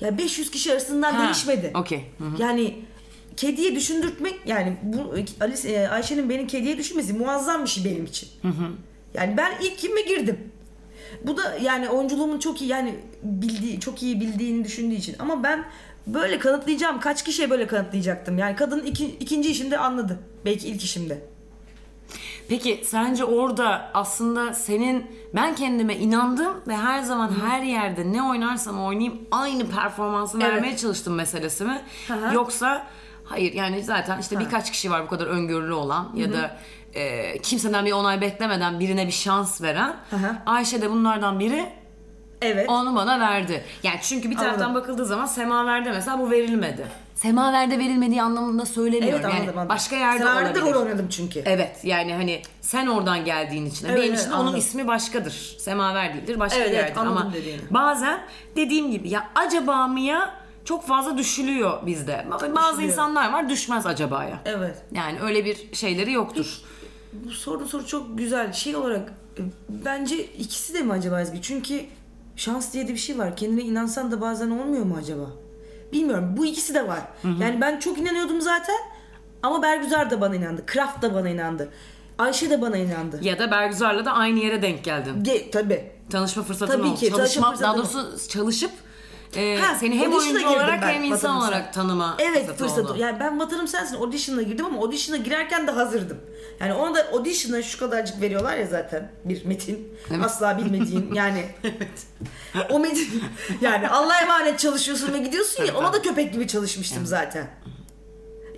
Ya 500 kişi arasından Ha, değişmedi. okey. Hı hı. Yani kediye düşündürtmek yani bu Alice e, Ayşe'nin beni kediye düşünmesi muazzam bir şey benim için. Yani ben ilk kime girdim. Bu da yani oyunculuğumun çok iyi yani bildiği çok iyi bildiğini düşündüğü için ama ben böyle kanıtlayacağım. Kaç kişiye böyle kanıtlayacaktım. Yani kadın iki, ikinci işimde anladı. Belki ilk işimde. Peki sence orada aslında senin ben kendime inandım ve her zaman her yerde ne oynarsam oynayayım aynı performansı Evet. vermeye çalıştım meselesi mi? Hı hı. Yoksa hayır yani zaten işte birkaç kişi var bu kadar öngörülü olan ya da e, kimseden bir onay beklemeden birine bir şans veren. Hı hı. Ayşe de bunlardan biri Evet. onu bana verdi. Yani çünkü bir taraftan Anladım. bakıldığı zaman Semaver'de mesela bu verilmedi. Semaver'de verilmediği anlamında söylemiyorum. Evet anladım yani anladım. başka yerde Senaryoda olabilir. rol oynadım çünkü. Evet yani hani sen oradan geldiğin için. Evet, Benim evet, için de onun ismi başkadır. Semaver değildir başka Evet, evet, yerdir. anladım Ama dediğini. bazen dediğim gibi ya acaba mıya çok fazla düşülüyor bizde. Bazı Düşülüyor. insanlar var düşmez acabaya. Evet. Yani öyle bir şeyleri yoktur. Bu sorun soru çok güzel. Şey olarak e, bence ikisi de mi acaba Ezgi? Çünkü şans diye de bir şey var. Kendine inansan da bazen olmuyor mu acaba? Bilmiyorum. Bu ikisi de var. Yani ben çok inanıyordum zaten. Ama Bergüzar da bana inandı. Kraft da bana inandı. Ayşe de bana inandı. Ya da Bergüzar'la da aynı yere denk geldin. Ge tabii. Tanışma fırsatın Tabii oldu. ki, tanışma Çalışma, daha fırsatım doğrusu çalışıp e, Ha, seni hem oyuncu olarak hem insan olarak tanıma Evet fırsatı, fırsatı. oldu. Yani ben Vatanım Sensin audition'a girdim ama audition'a girerken de hazırdım. Yani ona da audition'a şu kadarcık veriyorlar ya zaten bir metin. Evet. Asla bilmediğin yani. evet. O metin yani Allah'a emanet çalışıyorsun ve gidiyorsun ya ona da köpek gibi çalışmıştım zaten.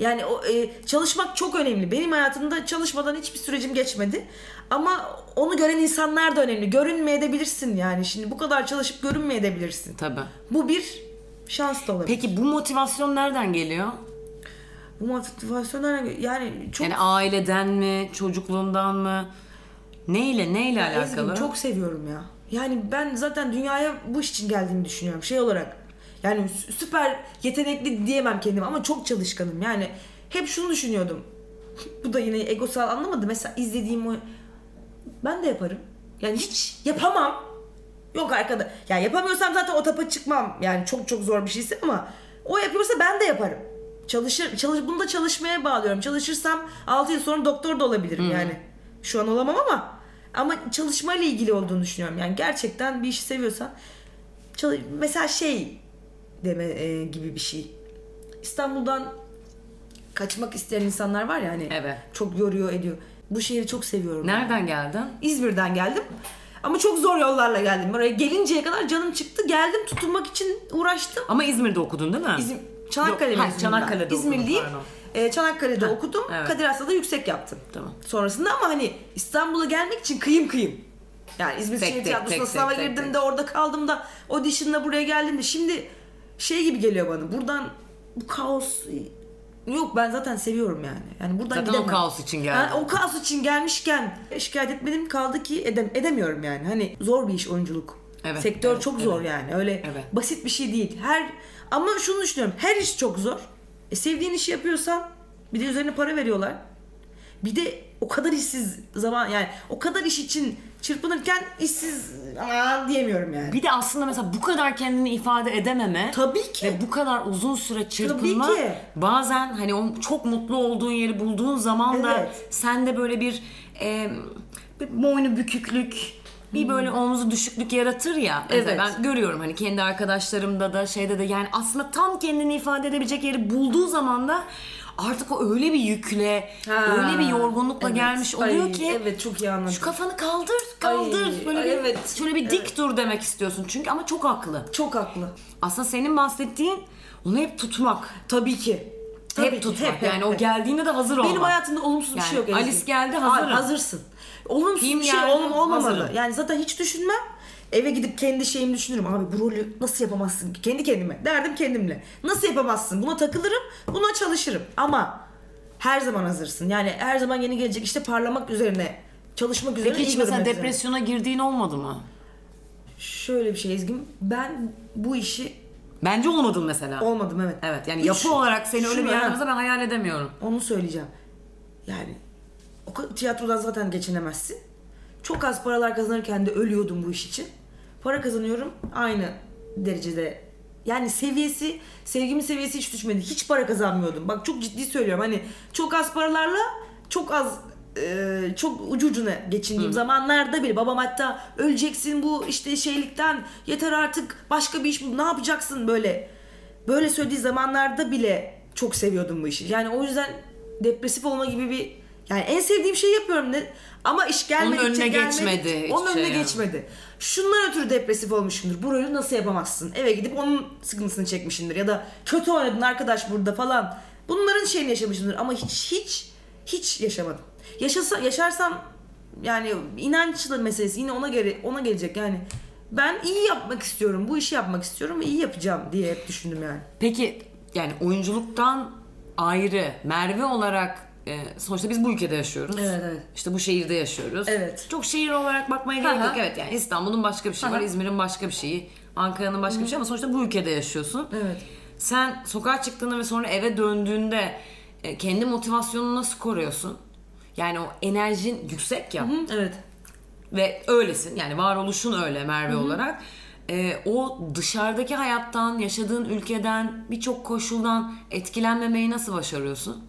Yani o e, çalışmak çok önemli. Benim hayatımda çalışmadan hiçbir sürecim geçmedi. Ama onu gören insanlar da önemli. Görünmeyebilirsin yani. Şimdi bu kadar çalışıp görünmeyebilirsin. Tabii. Bu bir şans da olabilir. Peki bu motivasyon nereden geliyor? Bu motivasyonlar yani çok Yani aileden mi, çocukluğundan mı? Neyle, neyle Ya alakalı? Ezgi'm, çok seviyorum ya. Yani ben zaten dünyaya bu iş için geldiğimi düşünüyorum şey olarak. Yani sü- süper yetenekli diyemem kendime ama çok çalışkanım. Yani hep şunu düşünüyordum. bu da yine egosal anlamadı. Mesela izlediğim o ben de yaparım. Yani hiç yapamam. Yok arkada. Ya yapamıyorsam zaten o tapa çıkmam. Yani çok çok zor bir şeyse ama o yapıyorsa ben de yaparım. Çalışır, çalış, bunu da çalışmaya bağlıyorum. Çalışırsam 6 yıl sonra doktor da olabilirim yani. Şu an olamam ama ama çalışmayla ilgili olduğunu düşünüyorum. Yani gerçekten bir işi seviyorsan çalış, mesela şey deme e, gibi bir şey. İstanbul'dan kaçmak isteyen insanlar var ya hani Evet. çok yoruyor ediyor. Bu şehri çok seviyorum. Nereden geldin? İzmir'den geldim. Ama çok zor yollarla geldim. Oraya gelinceye kadar canım çıktı. Geldim tutunmak için uğraştım. Ama İzmir'de okudun değil mi? İzmir, Çanakkale Yok, ha. Çanakkale'de İzmirliyim. Ee, Çanakkale'de okudum. evet. Kadir Has'ta da yüksek yaptım. Tamam. Sonrasında ama hani İstanbul'a gelmek için kıyım kıyım. Yani İzmir Tek, Şehir Tiyatrosu'na sınava tek, girdim tek. de orada kaldım da audition'la buraya geldim de şimdi şey gibi geliyor bana. Buradan bu kaos yok ben zaten seviyorum yani. Yani buradan Zaten o gidemem. kaos için geldin. Ha, o kaos için gelmişken şikayet etmedim kaldı ki edem edemiyorum yani. Hani zor bir iş oyunculuk. Evet, Sektör evet, çok zor yani. Öyle Evet. basit bir şey değil. Her ama şunu düşünüyorum. Her iş çok zor. E, sevdiğin işi yapıyorsan bir de üzerine para veriyorlar. Bir de o kadar işsiz zaman yani o kadar iş için çırpınırken işsiz aman diyemiyorum yani. Bir de aslında mesela bu kadar kendini ifade edememe Tabii ki. ve bu kadar uzun süre çırpınma Tabii ki. bazen hani o çok mutlu olduğun yeri bulduğun zaman da Evet. sende böyle bir, e, bir boynu büküklük bir böyle omzu düşüklük yaratır ya. Mesela Hmm. Evet. Ben görüyorum hani kendi arkadaşlarımda da şeyde de yani aslında tam kendini ifade edebilecek yeri bulduğu zaman da artık o öyle bir yükle, Ha, öyle bir yorgunlukla evet. gelmiş oluyor Ay, ki Evet çok iyi anladım. şu kafanı kaldır, kaldır. Ay, böyle ay, bir, evet. şöyle bir dik dur demek istiyorsun çünkü ama çok haklı. Çok haklı. Aslında senin bahsettiğin onu hep tutmak. Tabii ki. Tabii hep ki, tutmak. hep, yani hep, o geldiğinde de hazır olmak. Benim hayatımda olumsuz bir Yani şey yok. Alice geldi, hazırım. Hazırsın. Olumsuz Film bir şey olmamalı. hazırım. Yani zaten hiç düşünmem. Eve gidip kendi şeyimi düşünürüm. Abi bu rolü nasıl yapamazsın ki? Kendi kendime. Derdim kendimle. Nasıl yapamazsın? Buna takılırım. Buna çalışırım. Ama her zaman hazırsın. Yani her zaman yeni gelecek işte parlamak üzerine çalışmak üzerine. Peki hiç iyi mesela görünmek üzerine. depresyona girdiğin olmadı mı? Şöyle bir şey Ezgi'm. Ben bu işi Bence olmadın mesela. olmadım evet. Evet yani Hiç- yapı olarak seni öyle bir Şunu- yerde ha. mesela ben hayal edemiyorum. Onu söyleyeceğim. Yani o tiyatrodan zaten geçinemezsin. Çok az paralar kazanırken de ölüyordum bu iş için. Para kazanıyorum aynı derecede. Yani seviyesi, sevgimin seviyesi hiç düşmedi. Hiç para kazanmıyordum. Bak çok ciddi söylüyorum. Hani çok az paralarla çok az e, çok ucu ucuna geçindiğim zamanlarda bile babam hatta öleceksin bu işte şeylikten yeter artık başka bir iş bul ne yapacaksın böyle böyle söylediği zamanlarda bile çok seviyordum bu işi. Yani o yüzden depresif olma gibi bir yani en sevdiğim şeyi yapıyorum ne ama iş gelmedikçe Onun önüne gelmedikçe- geçmedi Onun önüne şey yani. geçmedi. Şundan ötürü depresif olmuşumdur. Bu rolü nasıl yapamazsın? Eve gidip onun sıkıntısını çekmişimdir ya da kötü oynadın arkadaş burada falan. Bunların şeyini yaşamışımdır ama hiç hiç hiç yaşamadım. Yaşasa yaşarsam yani inançlı meselesi yine ona göre ona gelecek yani. Ben iyi yapmak istiyorum. Bu işi yapmak istiyorum ve iyi yapacağım diye hep düşündüm yani. Peki yani oyunculuktan ayrı Merve olarak e, sonuçta biz bu ülkede yaşıyoruz. Evet, evet. İşte bu şehirde yaşıyoruz. Evet. Çok şehir olarak bakmaya gerek yok. Evet yani İstanbul'un başka bir şeyi var. İzmir'in başka bir şeyi, Ankara'nın başka bir şeyi ama sonuçta bu ülkede yaşıyorsun. Evet. Sen sokağa çıktığında ve sonra eve döndüğünde e, kendi motivasyonunu nasıl koruyorsun? Yani o enerjin yüksek ya Evet. ve öylesin yani varoluşun öyle Merve olarak. E, o dışarıdaki hayattan, yaşadığın ülkeden, birçok koşuldan etkilenmemeyi nasıl başarıyorsun?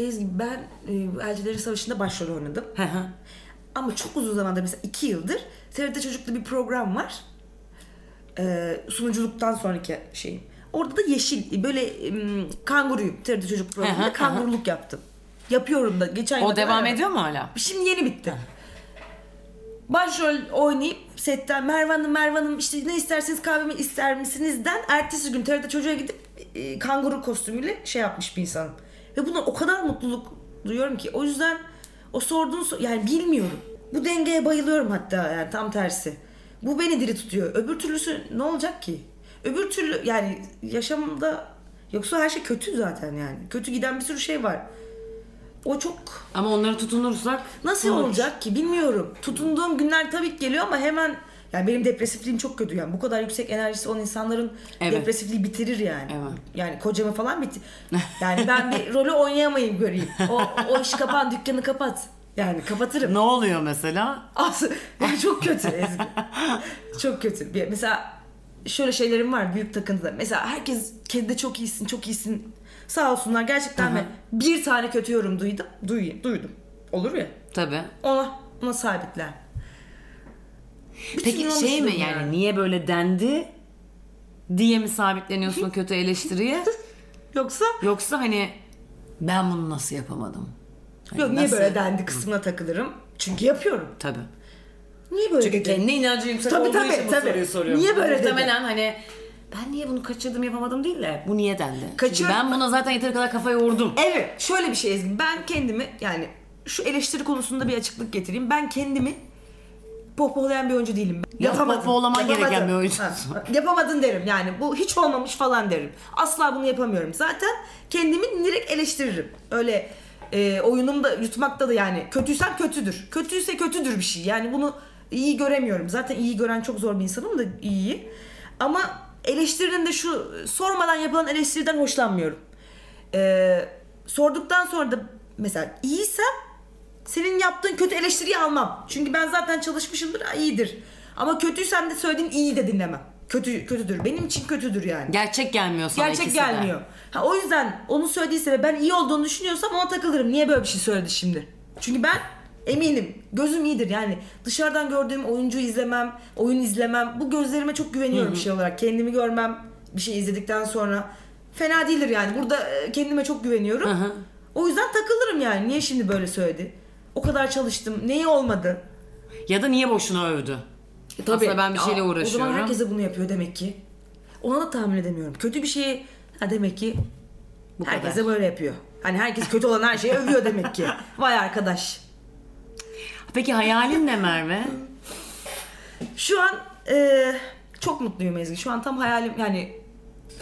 Ezgi ben e, Elçilerin Savaşı'nda başrol oynadım. Ama çok uzun zamandır mesela iki yıldır TRT Çocuk'ta bir program var. Ee, sunuculuktan sonraki şeyim. Orada da yeşil böyle em, kanguruyum. TRT Çocuk programında kanguruluk yaptım. Yapıyorum da geçen O devam ediyor mu hala? Şimdi yeni bitti. Başrol oynayıp setten Merve Hanım, Merve Hanım işte ne isterseniz kahvemi ister misinizden ertesi gün TRT Çocuğa gidip e, kanguru kostümüyle şey yapmış bir insanım. Ve bundan o kadar mutluluk duyuyorum ki. O yüzden o sorduğun sor- yani bilmiyorum. Bu dengeye bayılıyorum hatta yani tam tersi. Bu beni diri tutuyor. Öbür türlüsü ne olacak ki? Öbür türlü yani yaşamımda yoksa her şey kötü zaten yani. Kötü giden bir sürü şey var. O çok Ama onları tutunursak Nasıl olur. olacak ki bilmiyorum. Tutunduğum günler tabii ki geliyor ama hemen yani benim depresifliğim çok kötü yani. Bu kadar yüksek enerjisi olan insanların Evet. depresifliği bitirir yani. Evet. Yani kocamı falan bitir. Yani ben bir rolü oynayamayayım göreyim. O, o iş kapan, dükkanı kapat. Yani kapatırım. Ne oluyor mesela? Aslında yani çok kötü Ezgi. çok kötü. Bir, mesela şöyle şeylerim var büyük takıntıda. Mesela herkes kendinde çok iyisin, çok iyisin. Sağ olsunlar gerçekten ben bir tane kötü yorum duydum. Duy, duydum. Olur ya. Tabii. Ona, ona sabitler. Peki şey mi alıştım yani niye böyle dendi diye mi sabitleniyorsun o kötü eleştiriye? Yoksa Yoksa hani ben bunu nasıl yapamadım? Hani yok niye nasıl- böyle dendi kısmına takılırım. Çünkü yapıyorum. Tabii. Niye böyle Çünkü dedi? kendi inancı yüksek Tabii, olduğu tabii, için bu tabii. soruyu soruyorum. Niye böyle dedi? Muhtemelen hani ben niye bunu kaçırdım yapamadım değil de bu niye dendi? Kaçır- ben buna zaten yeteri kadar kafa yordum. Evet şöyle bir şey Ezgi. Ben kendimi yani şu eleştiri konusunda bir açıklık getireyim. Ben kendimi pohpohlayan bir oyuncu değilim. Ya pohpohlaman gereken bir oyuncusun. Ha, yapamadın derim yani bu hiç olmamış falan derim. Asla bunu yapamıyorum. Zaten kendimi direkt eleştiririm. Öyle e, oyunumda yutmakta da yani kötüysem kötüdür. Kötüyse kötüdür bir şey. Yani bunu iyi göremiyorum. Zaten iyi gören çok zor bir insanım da iyiyi. Ama eleştirinin de şu sormadan yapılan eleştiriden hoşlanmıyorum. Ee, sorduktan sonra da mesela iyiysem senin yaptığın kötü eleştiriyi almam. Çünkü ben zaten çalışmışımdır iyidir. Ama kötüysem de söylediğin iyi de dinlemem. Kötü kötüdür. Benim için kötüdür yani. Gerçek gelmiyor sana Gerçek ikisi de. gelmiyor. Ha, o yüzden onu söylediyse ve ben iyi olduğunu düşünüyorsam ona takılırım. Niye böyle bir şey söyledi şimdi? Çünkü ben eminim. Gözüm iyidir yani. Dışarıdan gördüğüm oyuncu izlemem, oyun izlemem. Bu gözlerime çok güveniyorum bir şey olarak. Kendimi görmem bir şey izledikten sonra. Fena değildir yani. Burada e, kendime çok güveniyorum. Hı hı. O yüzden takılırım yani. Niye şimdi böyle söyledi? O kadar çalıştım. Neyi olmadı? Ya da niye boşuna övdü? Aslında ben bir şeyle uğraşıyorum. O zaman herkese bunu yapıyor demek ki. Ona da tahmin edemiyorum. Kötü bir şeyi ha demek ki Bu herkese kadar. böyle yapıyor. Hani herkes kötü olan her şeyi övüyor demek ki. Vay arkadaş. Peki hayalin ne Merve? Şu an e, çok mutluyum Ezgi. Şu an tam hayalim yani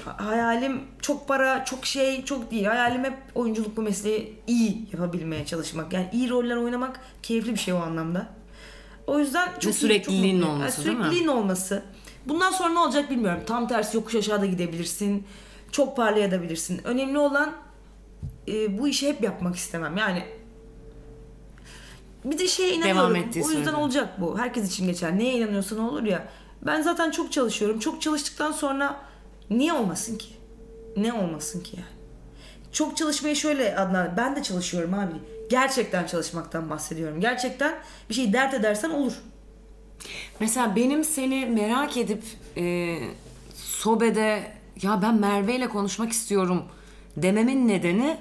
hayalim çok para, çok şey, çok değil. Hayalim hep oyunculuk bu mesleği iyi yapabilmeye çalışmak. Yani iyi roller oynamak keyifli bir şey o anlamda. O yüzden çok iyi, sürekliliğin çok mutluyum. olması, Yani değil mi? Sürekliliğin olması. Bundan sonra ne olacak bilmiyorum. Tam tersi yokuş aşağıda gidebilirsin. Çok parlayabilirsin. Önemli olan e, bu işi hep yapmak istemem. Yani bir de şeye inanıyorum. ettiği o yüzden sürece. olacak bu. Herkes için geçer. Neye inanıyorsan olur ya. Ben zaten çok çalışıyorum. Çok çalıştıktan sonra niye olmasın ki? Ne olmasın ki yani? Çok çalışmayı şöyle adlandırıyorum. Ben de çalışıyorum abi. Gerçekten çalışmaktan bahsediyorum. Gerçekten bir şey dert edersen olur. Mesela benim seni merak edip e, sobede ya ben Merve ile konuşmak istiyorum dememin nedeni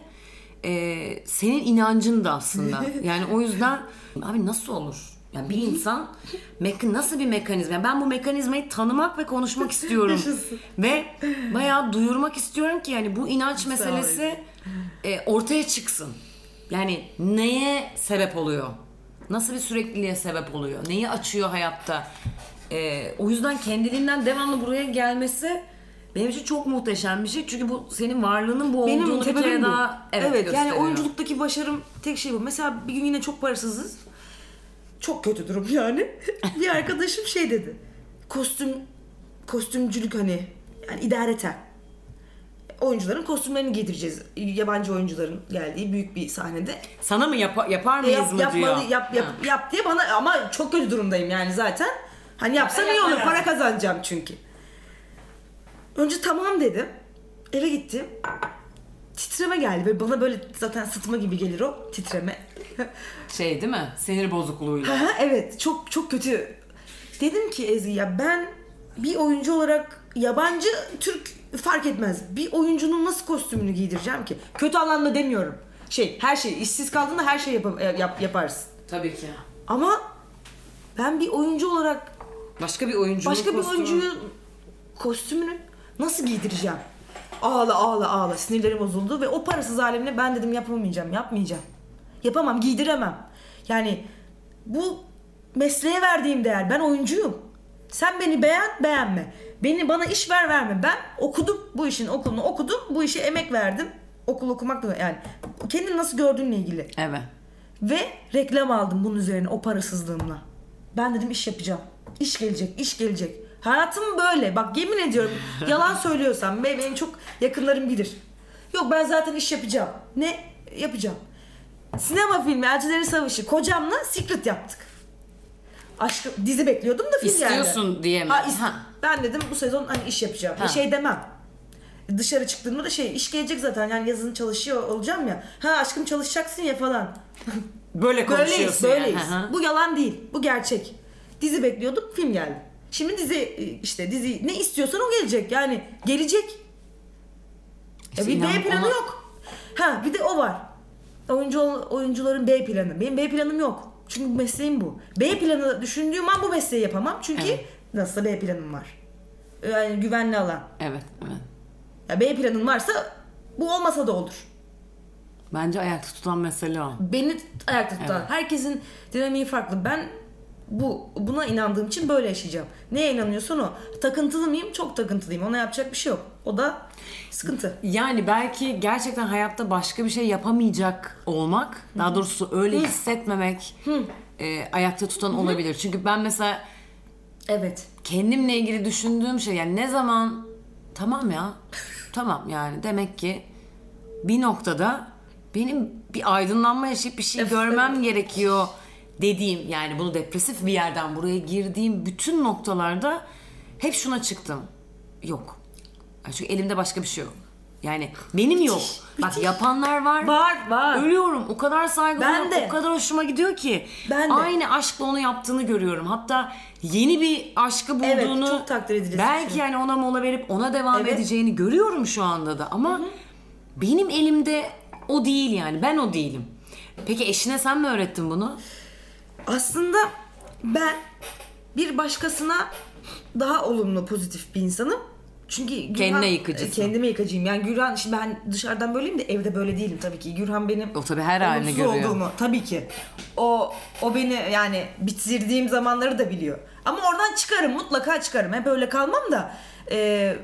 e, senin inancın da aslında. Yani o yüzden abi nasıl olur? Yani bir insan mek- nasıl bir mekanizma? Yani ben bu mekanizmayı tanımak ve konuşmak istiyorum. Ve bayağı duyurmak istiyorum ki yani bu inanç meselesi e, ortaya çıksın. Yani neye sebep oluyor? Nasıl bir sürekliliğe sebep oluyor? Neyi açıyor hayatta? E, o yüzden kendiliğinden devamlı buraya gelmesi benim için çok muhteşem bir şey. Çünkü bu senin varlığının bu Benim olduğunu bir sebebim kere bu. daha evet, evet yani gösteriyor. oyunculuktaki başarım tek şey bu. Mesela bir gün yine çok parasızız. Çok kötü durum yani. bir arkadaşım şey dedi. Kostüm kostümcülük hani yani idareten. Oyuncuların kostümlerini giydireceğiz. Yabancı oyuncuların geldiği büyük bir sahnede. Sana mı yapa- yapar mıyız yap, mı yapmalı, diyor. yap, yap, Ha. yap diye bana ama çok kötü durumdayım yani zaten. Hani yapsam iyi olur para kazanacağım çünkü. Önce tamam dedim. Eve gittim. Titreme geldi ve bana böyle zaten sıtma gibi gelir o titreme. Şey değil mi? Sinir bozukluğuyla. Aha, evet çok çok kötü. Dedim ki Ezgi ya ben bir oyuncu olarak yabancı Türk fark etmez. Bir oyuncunun nasıl kostümünü giydireceğim ki? Kötü anlamda demiyorum. Şey her şey işsiz kaldığında her şey yap- yap- yaparsın. Tabii ki. Ama ben bir oyuncu olarak Başka bir oyuncunun başka bir kostümü- oyuncuyu kostümünü nasıl giydireceğim? Ağla ağla ağla sinirlerim bozuldu ve o parasız halimle ben dedim yapamayacağım yapmayacağım. Yapamam giydiremem. Yani bu mesleğe verdiğim değer ben oyuncuyum. Sen beni beğen beğenme. Beni bana iş ver verme. Ben okudum bu işin okulunu okudum. Bu işe emek verdim. Okul okumak da yani kendini nasıl gördüğünle ilgili. Evet. Ve reklam aldım bunun üzerine o parasızlığımla. Ben dedim iş yapacağım. İş gelecek, iş gelecek. Hayatım böyle. Bak yemin ediyorum yalan söylüyorsam ve benim çok yakınlarım bilir. Yok ben zaten iş yapacağım. Ne? Yapacağım. Sinema filmi Elçilerin Savaşı kocamla Secret yaptık. Aşkı dizi bekliyordum da film geldi. İstiyorsun diye mi? Ha, is- Ha. Ben dedim bu sezon hani iş yapacağım. Ha. Bir şey demem. Dışarı çıktığımda da şey iş gelecek zaten yani yazın çalışıyor olacağım ya. Ha aşkım çalışacaksın ya falan. Böyle konuşuyorsun Böyleyiz, yani. böyleyiz. Hı hı. Bu yalan değil. Bu gerçek. Dizi bekliyordum, film geldi. Şimdi dizi işte dizi ne istiyorsan o gelecek. Yani gelecek. İşte Ya bir inan- B planı ona- yok. Ha bir de o var. Oyuncu oyuncuların B planı. Benim B planım yok. Çünkü mesleğim bu. B planı düşündüğüm an bu mesleği yapamam. Çünkü Evet. nasılsa B planım var. Yani güvenli alan. Evet, evet. Ya B planın varsa bu olmasa da olur. Bence ayakta tutan mesele o. beni ayakta tutan. Evet. Herkesin dinamiği farklı. Ben bu buna inandığım için böyle yaşayacağım. Neye inanıyorsan o. Takıntılı mıyım? Çok takıntılıyım. Ona yapacak bir şey yok. O da sıkıntı. Yani belki gerçekten hayatta başka bir şey yapamayacak olmak, daha doğrusu öyle hissetmemek e, ayakta tutan olabilir. Çünkü ben mesela Evet. kendimle ilgili düşündüğüm şey yani ne zaman tamam ya. tamam yani demek ki bir noktada benim bir aydınlanma yaşayıp bir şey görmem gerekiyor dediğim yani bunu depresif bir yerden buraya girdiğim bütün noktalarda hep şuna çıktım. Yok. Yani Çünkü elimde başka bir şey yok. Yani benim yok. Bak yapanlar var. Var, var. Ölüyorum. O kadar saygı Ben duyuyorum, de. O kadar hoşuma gidiyor ki. Ben de. Aynı aşkla onu yaptığını görüyorum. Hatta yeni bir aşkı bulduğunu. Evet, çok takdir edilecek bir Belki şey. yani ona mola verip ona devam Evet. edeceğini görüyorum şu anda da. Ama benim elimde o değil yani. Ben o değilim. Peki eşine sen mi öğrettin bunu? Aslında ben bir başkasına daha olumlu pozitif bir insanım. Çünkü Gürhan, Kendine yıkıcısın. Kendime yıkıcıyım. Yani Gürhan şimdi ben dışarıdan böyleyim de evde böyle değilim tabii ki. Gürhan benim O tabii her halini görüyor. olduğumu tabii ki. O o beni yani bitirdiğim zamanları da biliyor. Ama oradan çıkarım mutlaka çıkarım. Hep öyle kalmam da. e,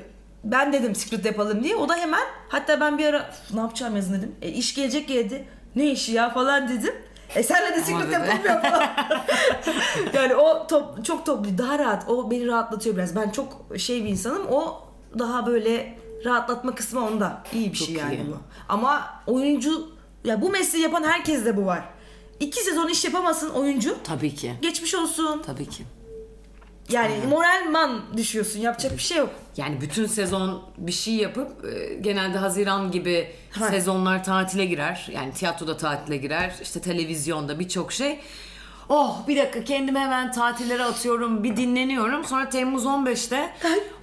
ben dedim secret yapalım diye. O da hemen hatta ben bir ara "Üf, ne yapacağım yazın dedim. E, iş gelecek geldi. Ne işi ya falan dedim. E senle de secret dedi. yapalım ya falan. yani o top, çok toplu daha rahat. O beni rahatlatıyor biraz. Ben çok şey bir insanım. O daha böyle rahatlatma kısmı onda. İyi bir Çok şey yani iyi. bu. Ama oyuncu ya bu mesleği yapan herkes de bu var. İki sezon iş yapamasın oyuncu. Tabii ki. Geçmiş olsun. Tabii ki. Yani moralman düşüyorsun. Yapacak bir şey yok. Yani bütün sezon bir şey yapıp e, genelde Haziran gibi Ha. sezonlar tatile girer. Yani tiyatroda tatile girer. işte televizyonda birçok şey. Oh bir dakika kendimi hemen tatillere atıyorum bir dinleniyorum. Sonra Temmuz 15'te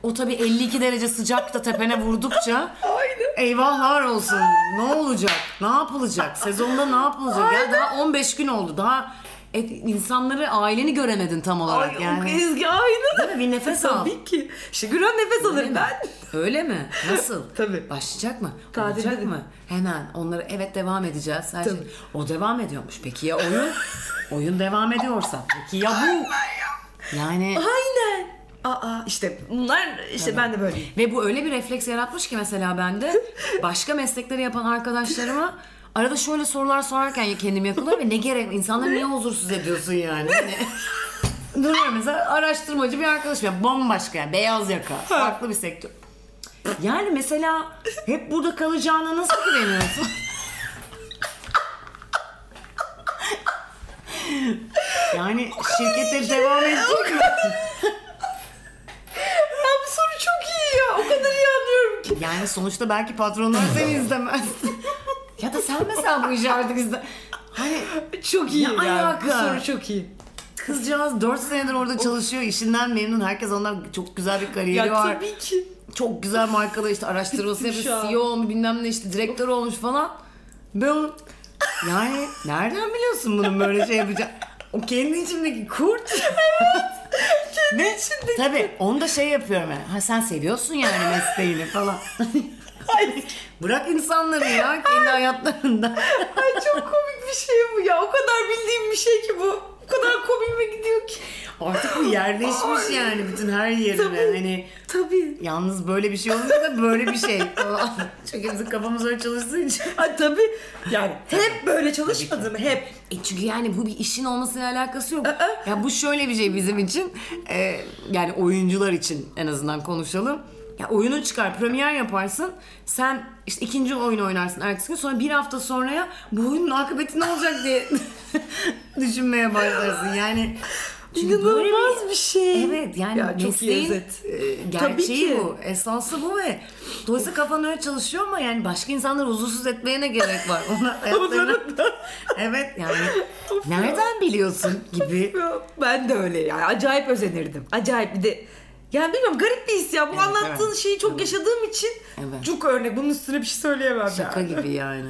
o tabii 52 derece sıcak da tepene vurdukça eyvahlar olsun. Ne olacak? Ne yapılacak? Sezonda ne yapılacak? Ya daha 15 gün oldu. Daha e, insanları aileni göremedin tam olarak Ay yani. Ezgi aynı. Değil mi? Bir nefes al. Tabii ki. İşte Güran nefes alır mi? ben. Öyle mi? Nasıl? Tabii. Başlayacak mı? Tatilde Olacak de. mı? Hemen onları evet devam edeceğiz. Her şey. O devam ediyormuş. Peki ya oyun? oyun devam ediyorsa. Peki ya bu? Yani Aynen. Aa işte bunlar işte ben de böyleyim. ve bu öyle bir refleks yaratmış ki mesela bende başka meslekleri yapan arkadaşlarıma arada şöyle sorular sorarken ya kendimi yakalıyorum ve ne gerek insanları niye huzursuz ediyorsun yani? Hani Duruyor mesela araştırmacı bir arkadaşım ya bambaşka yani beyaz yaka farklı bir sektör. Yani mesela hep burada kalacağına nasıl güveniyorsun? yani şirketleri devam edecek mi? Ya bu soru çok iyi ya. O kadar iyi anlıyorum ki. Yani sonuçta belki patronlar seni izlemez. Ya da sen mesela bu işi artık izle. Hani Çok iyi Ne ya. alaka? Soru çok iyi. kızcağız 4 senedir orada çalışıyor. işinden memnun. Herkes ondan çok güzel bir kariyeri Ya var. tabii ki. Çok güzel markada işte araştırması yapıyor. ya. CEO olmuş bilmem ne işte direktör olmuş falan. Ben onu- yani nereden biliyorsun bunun böyle şey yapacak? O kendi içimdeki kurt. kendi içindeki. Tabii onu da şey yapıyorum yani. Ha sen seviyorsun yani mesleğini falan. Bırak insanları ya kendi hayatlarında. Ay çok komik bir şey bu ya. O kadar bildiğim bir şey ki bu. O kadar komiğime gidiyor ki. Artık bu yerleşmiş yani bütün her yerine. Tabii. Hani Tabii. yalnız böyle bir şey olunca da böyle bir şey. Çünkü bizim kafamız öyle çalıştığı için. Ay tabii. Yani hep böyle çalışmadım hep. E çünkü yani bu bir işin olmasıyla alakası yok. Ya bu şöyle bir şey bizim için. e, yani oyuncular için en azından konuşalım. Ya oyunu çıkar, premier yaparsın. Sen işte ikinci oyunu oynarsın ertesi gün. Sonra bir hafta sonraya bu oyunun akıbeti ne olacak diye düşünmeye başlarsın. Yani çünkü böyle İnanılmaz bir şey. Evet yani Ya çok mesleğin özet. e, gerçeği bu. Esası bu ve dolayısıyla kafan öyle çalışıyor ama yani başka insanları huzursuz etmeye ne gerek var? Ona hayatlarına... evet yani nereden biliyorsun gibi. Ben de öyle yani acayip özenirdim. Acayip bir de yani bilmiyorum garip bir his ya. Bu Evet, anlattığın evet. şeyi çok yaşadığım için Evet. çok örnek. Bunun üstüne bir şey söyleyemem Şaka ya. gibi yani.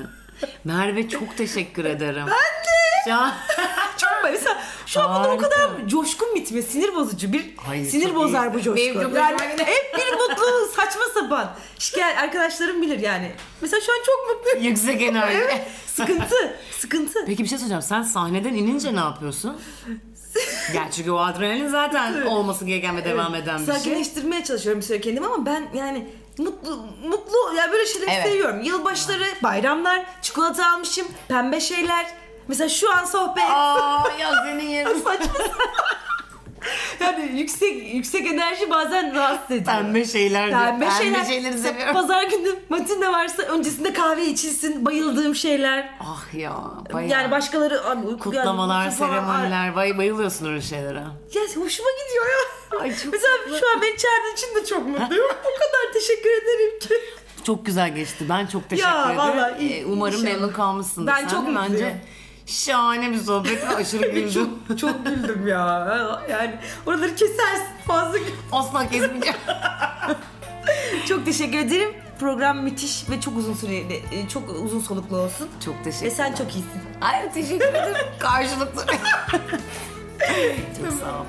Merve çok teşekkür ederim. Ben de. Ya, Çok mesela şu an bana o kadar coşkun bitme, sinir bozucu bir Hayır, sinir bozar iyi. bu coşku. Benim yani hep bir mutlu saçma sapan. Şikayet arkadaşlarım bilir yani. Mesela şu an çok mutluyum. yüksek enerji. Evet, sıkıntı, sıkıntı. Peki bir şey soracağım. Sen sahneden inince ne yapıyorsun? yani çünkü o adrenalin zaten olması gereken ve devam eden bir şey. Sakinleştirmeye çalışıyorum bir süre kendimi ama ben yani mutlu mutlu ya böyle şeyleri Evet. seviyorum. Yılbaşları, bayramlar, çikolata almışım, pembe şeyler. Mesela şu an sohbet. Aa ya senin yerin. Saçma. Yani yüksek yüksek enerji bazen rahatsız ediyor. Pembe şeyler. Pembe, pembe şeyler. şeyleri seviyorum. Pazar günü matinde varsa öncesinde kahve içilsin. Bayıldığım şeyler. Ah ya bayağı. Yani başkaları Kutlamalar, yani, seremoniler. Bay, bayılıyorsun öyle şeylere. Ya hoşuma gidiyor ya. Ay çok Mesela şu an beni çağırdığın için de çok mutluyum. o kadar teşekkür ederim ki. Çok güzel geçti. Ben çok teşekkür Ya, ederim. vallahi iyi- Ee, Umarım inşallah. memnun kalmışsındır. Ben Sen çok mutluyum. Bence şahane bir sohbet. ve Aşırı güldüm. çok, çok güldüm ya. Yani oraları kesersin fazla. Asla kesmeyeceğim. Çok teşekkür ederim. Program müthiş ve çok uzun süreli, e, çok uzun soluklu olsun. Çok teşekkür Ve sen çok iyisin. Ay teşekkür ederim. Karşılıklı. çok sağ ol.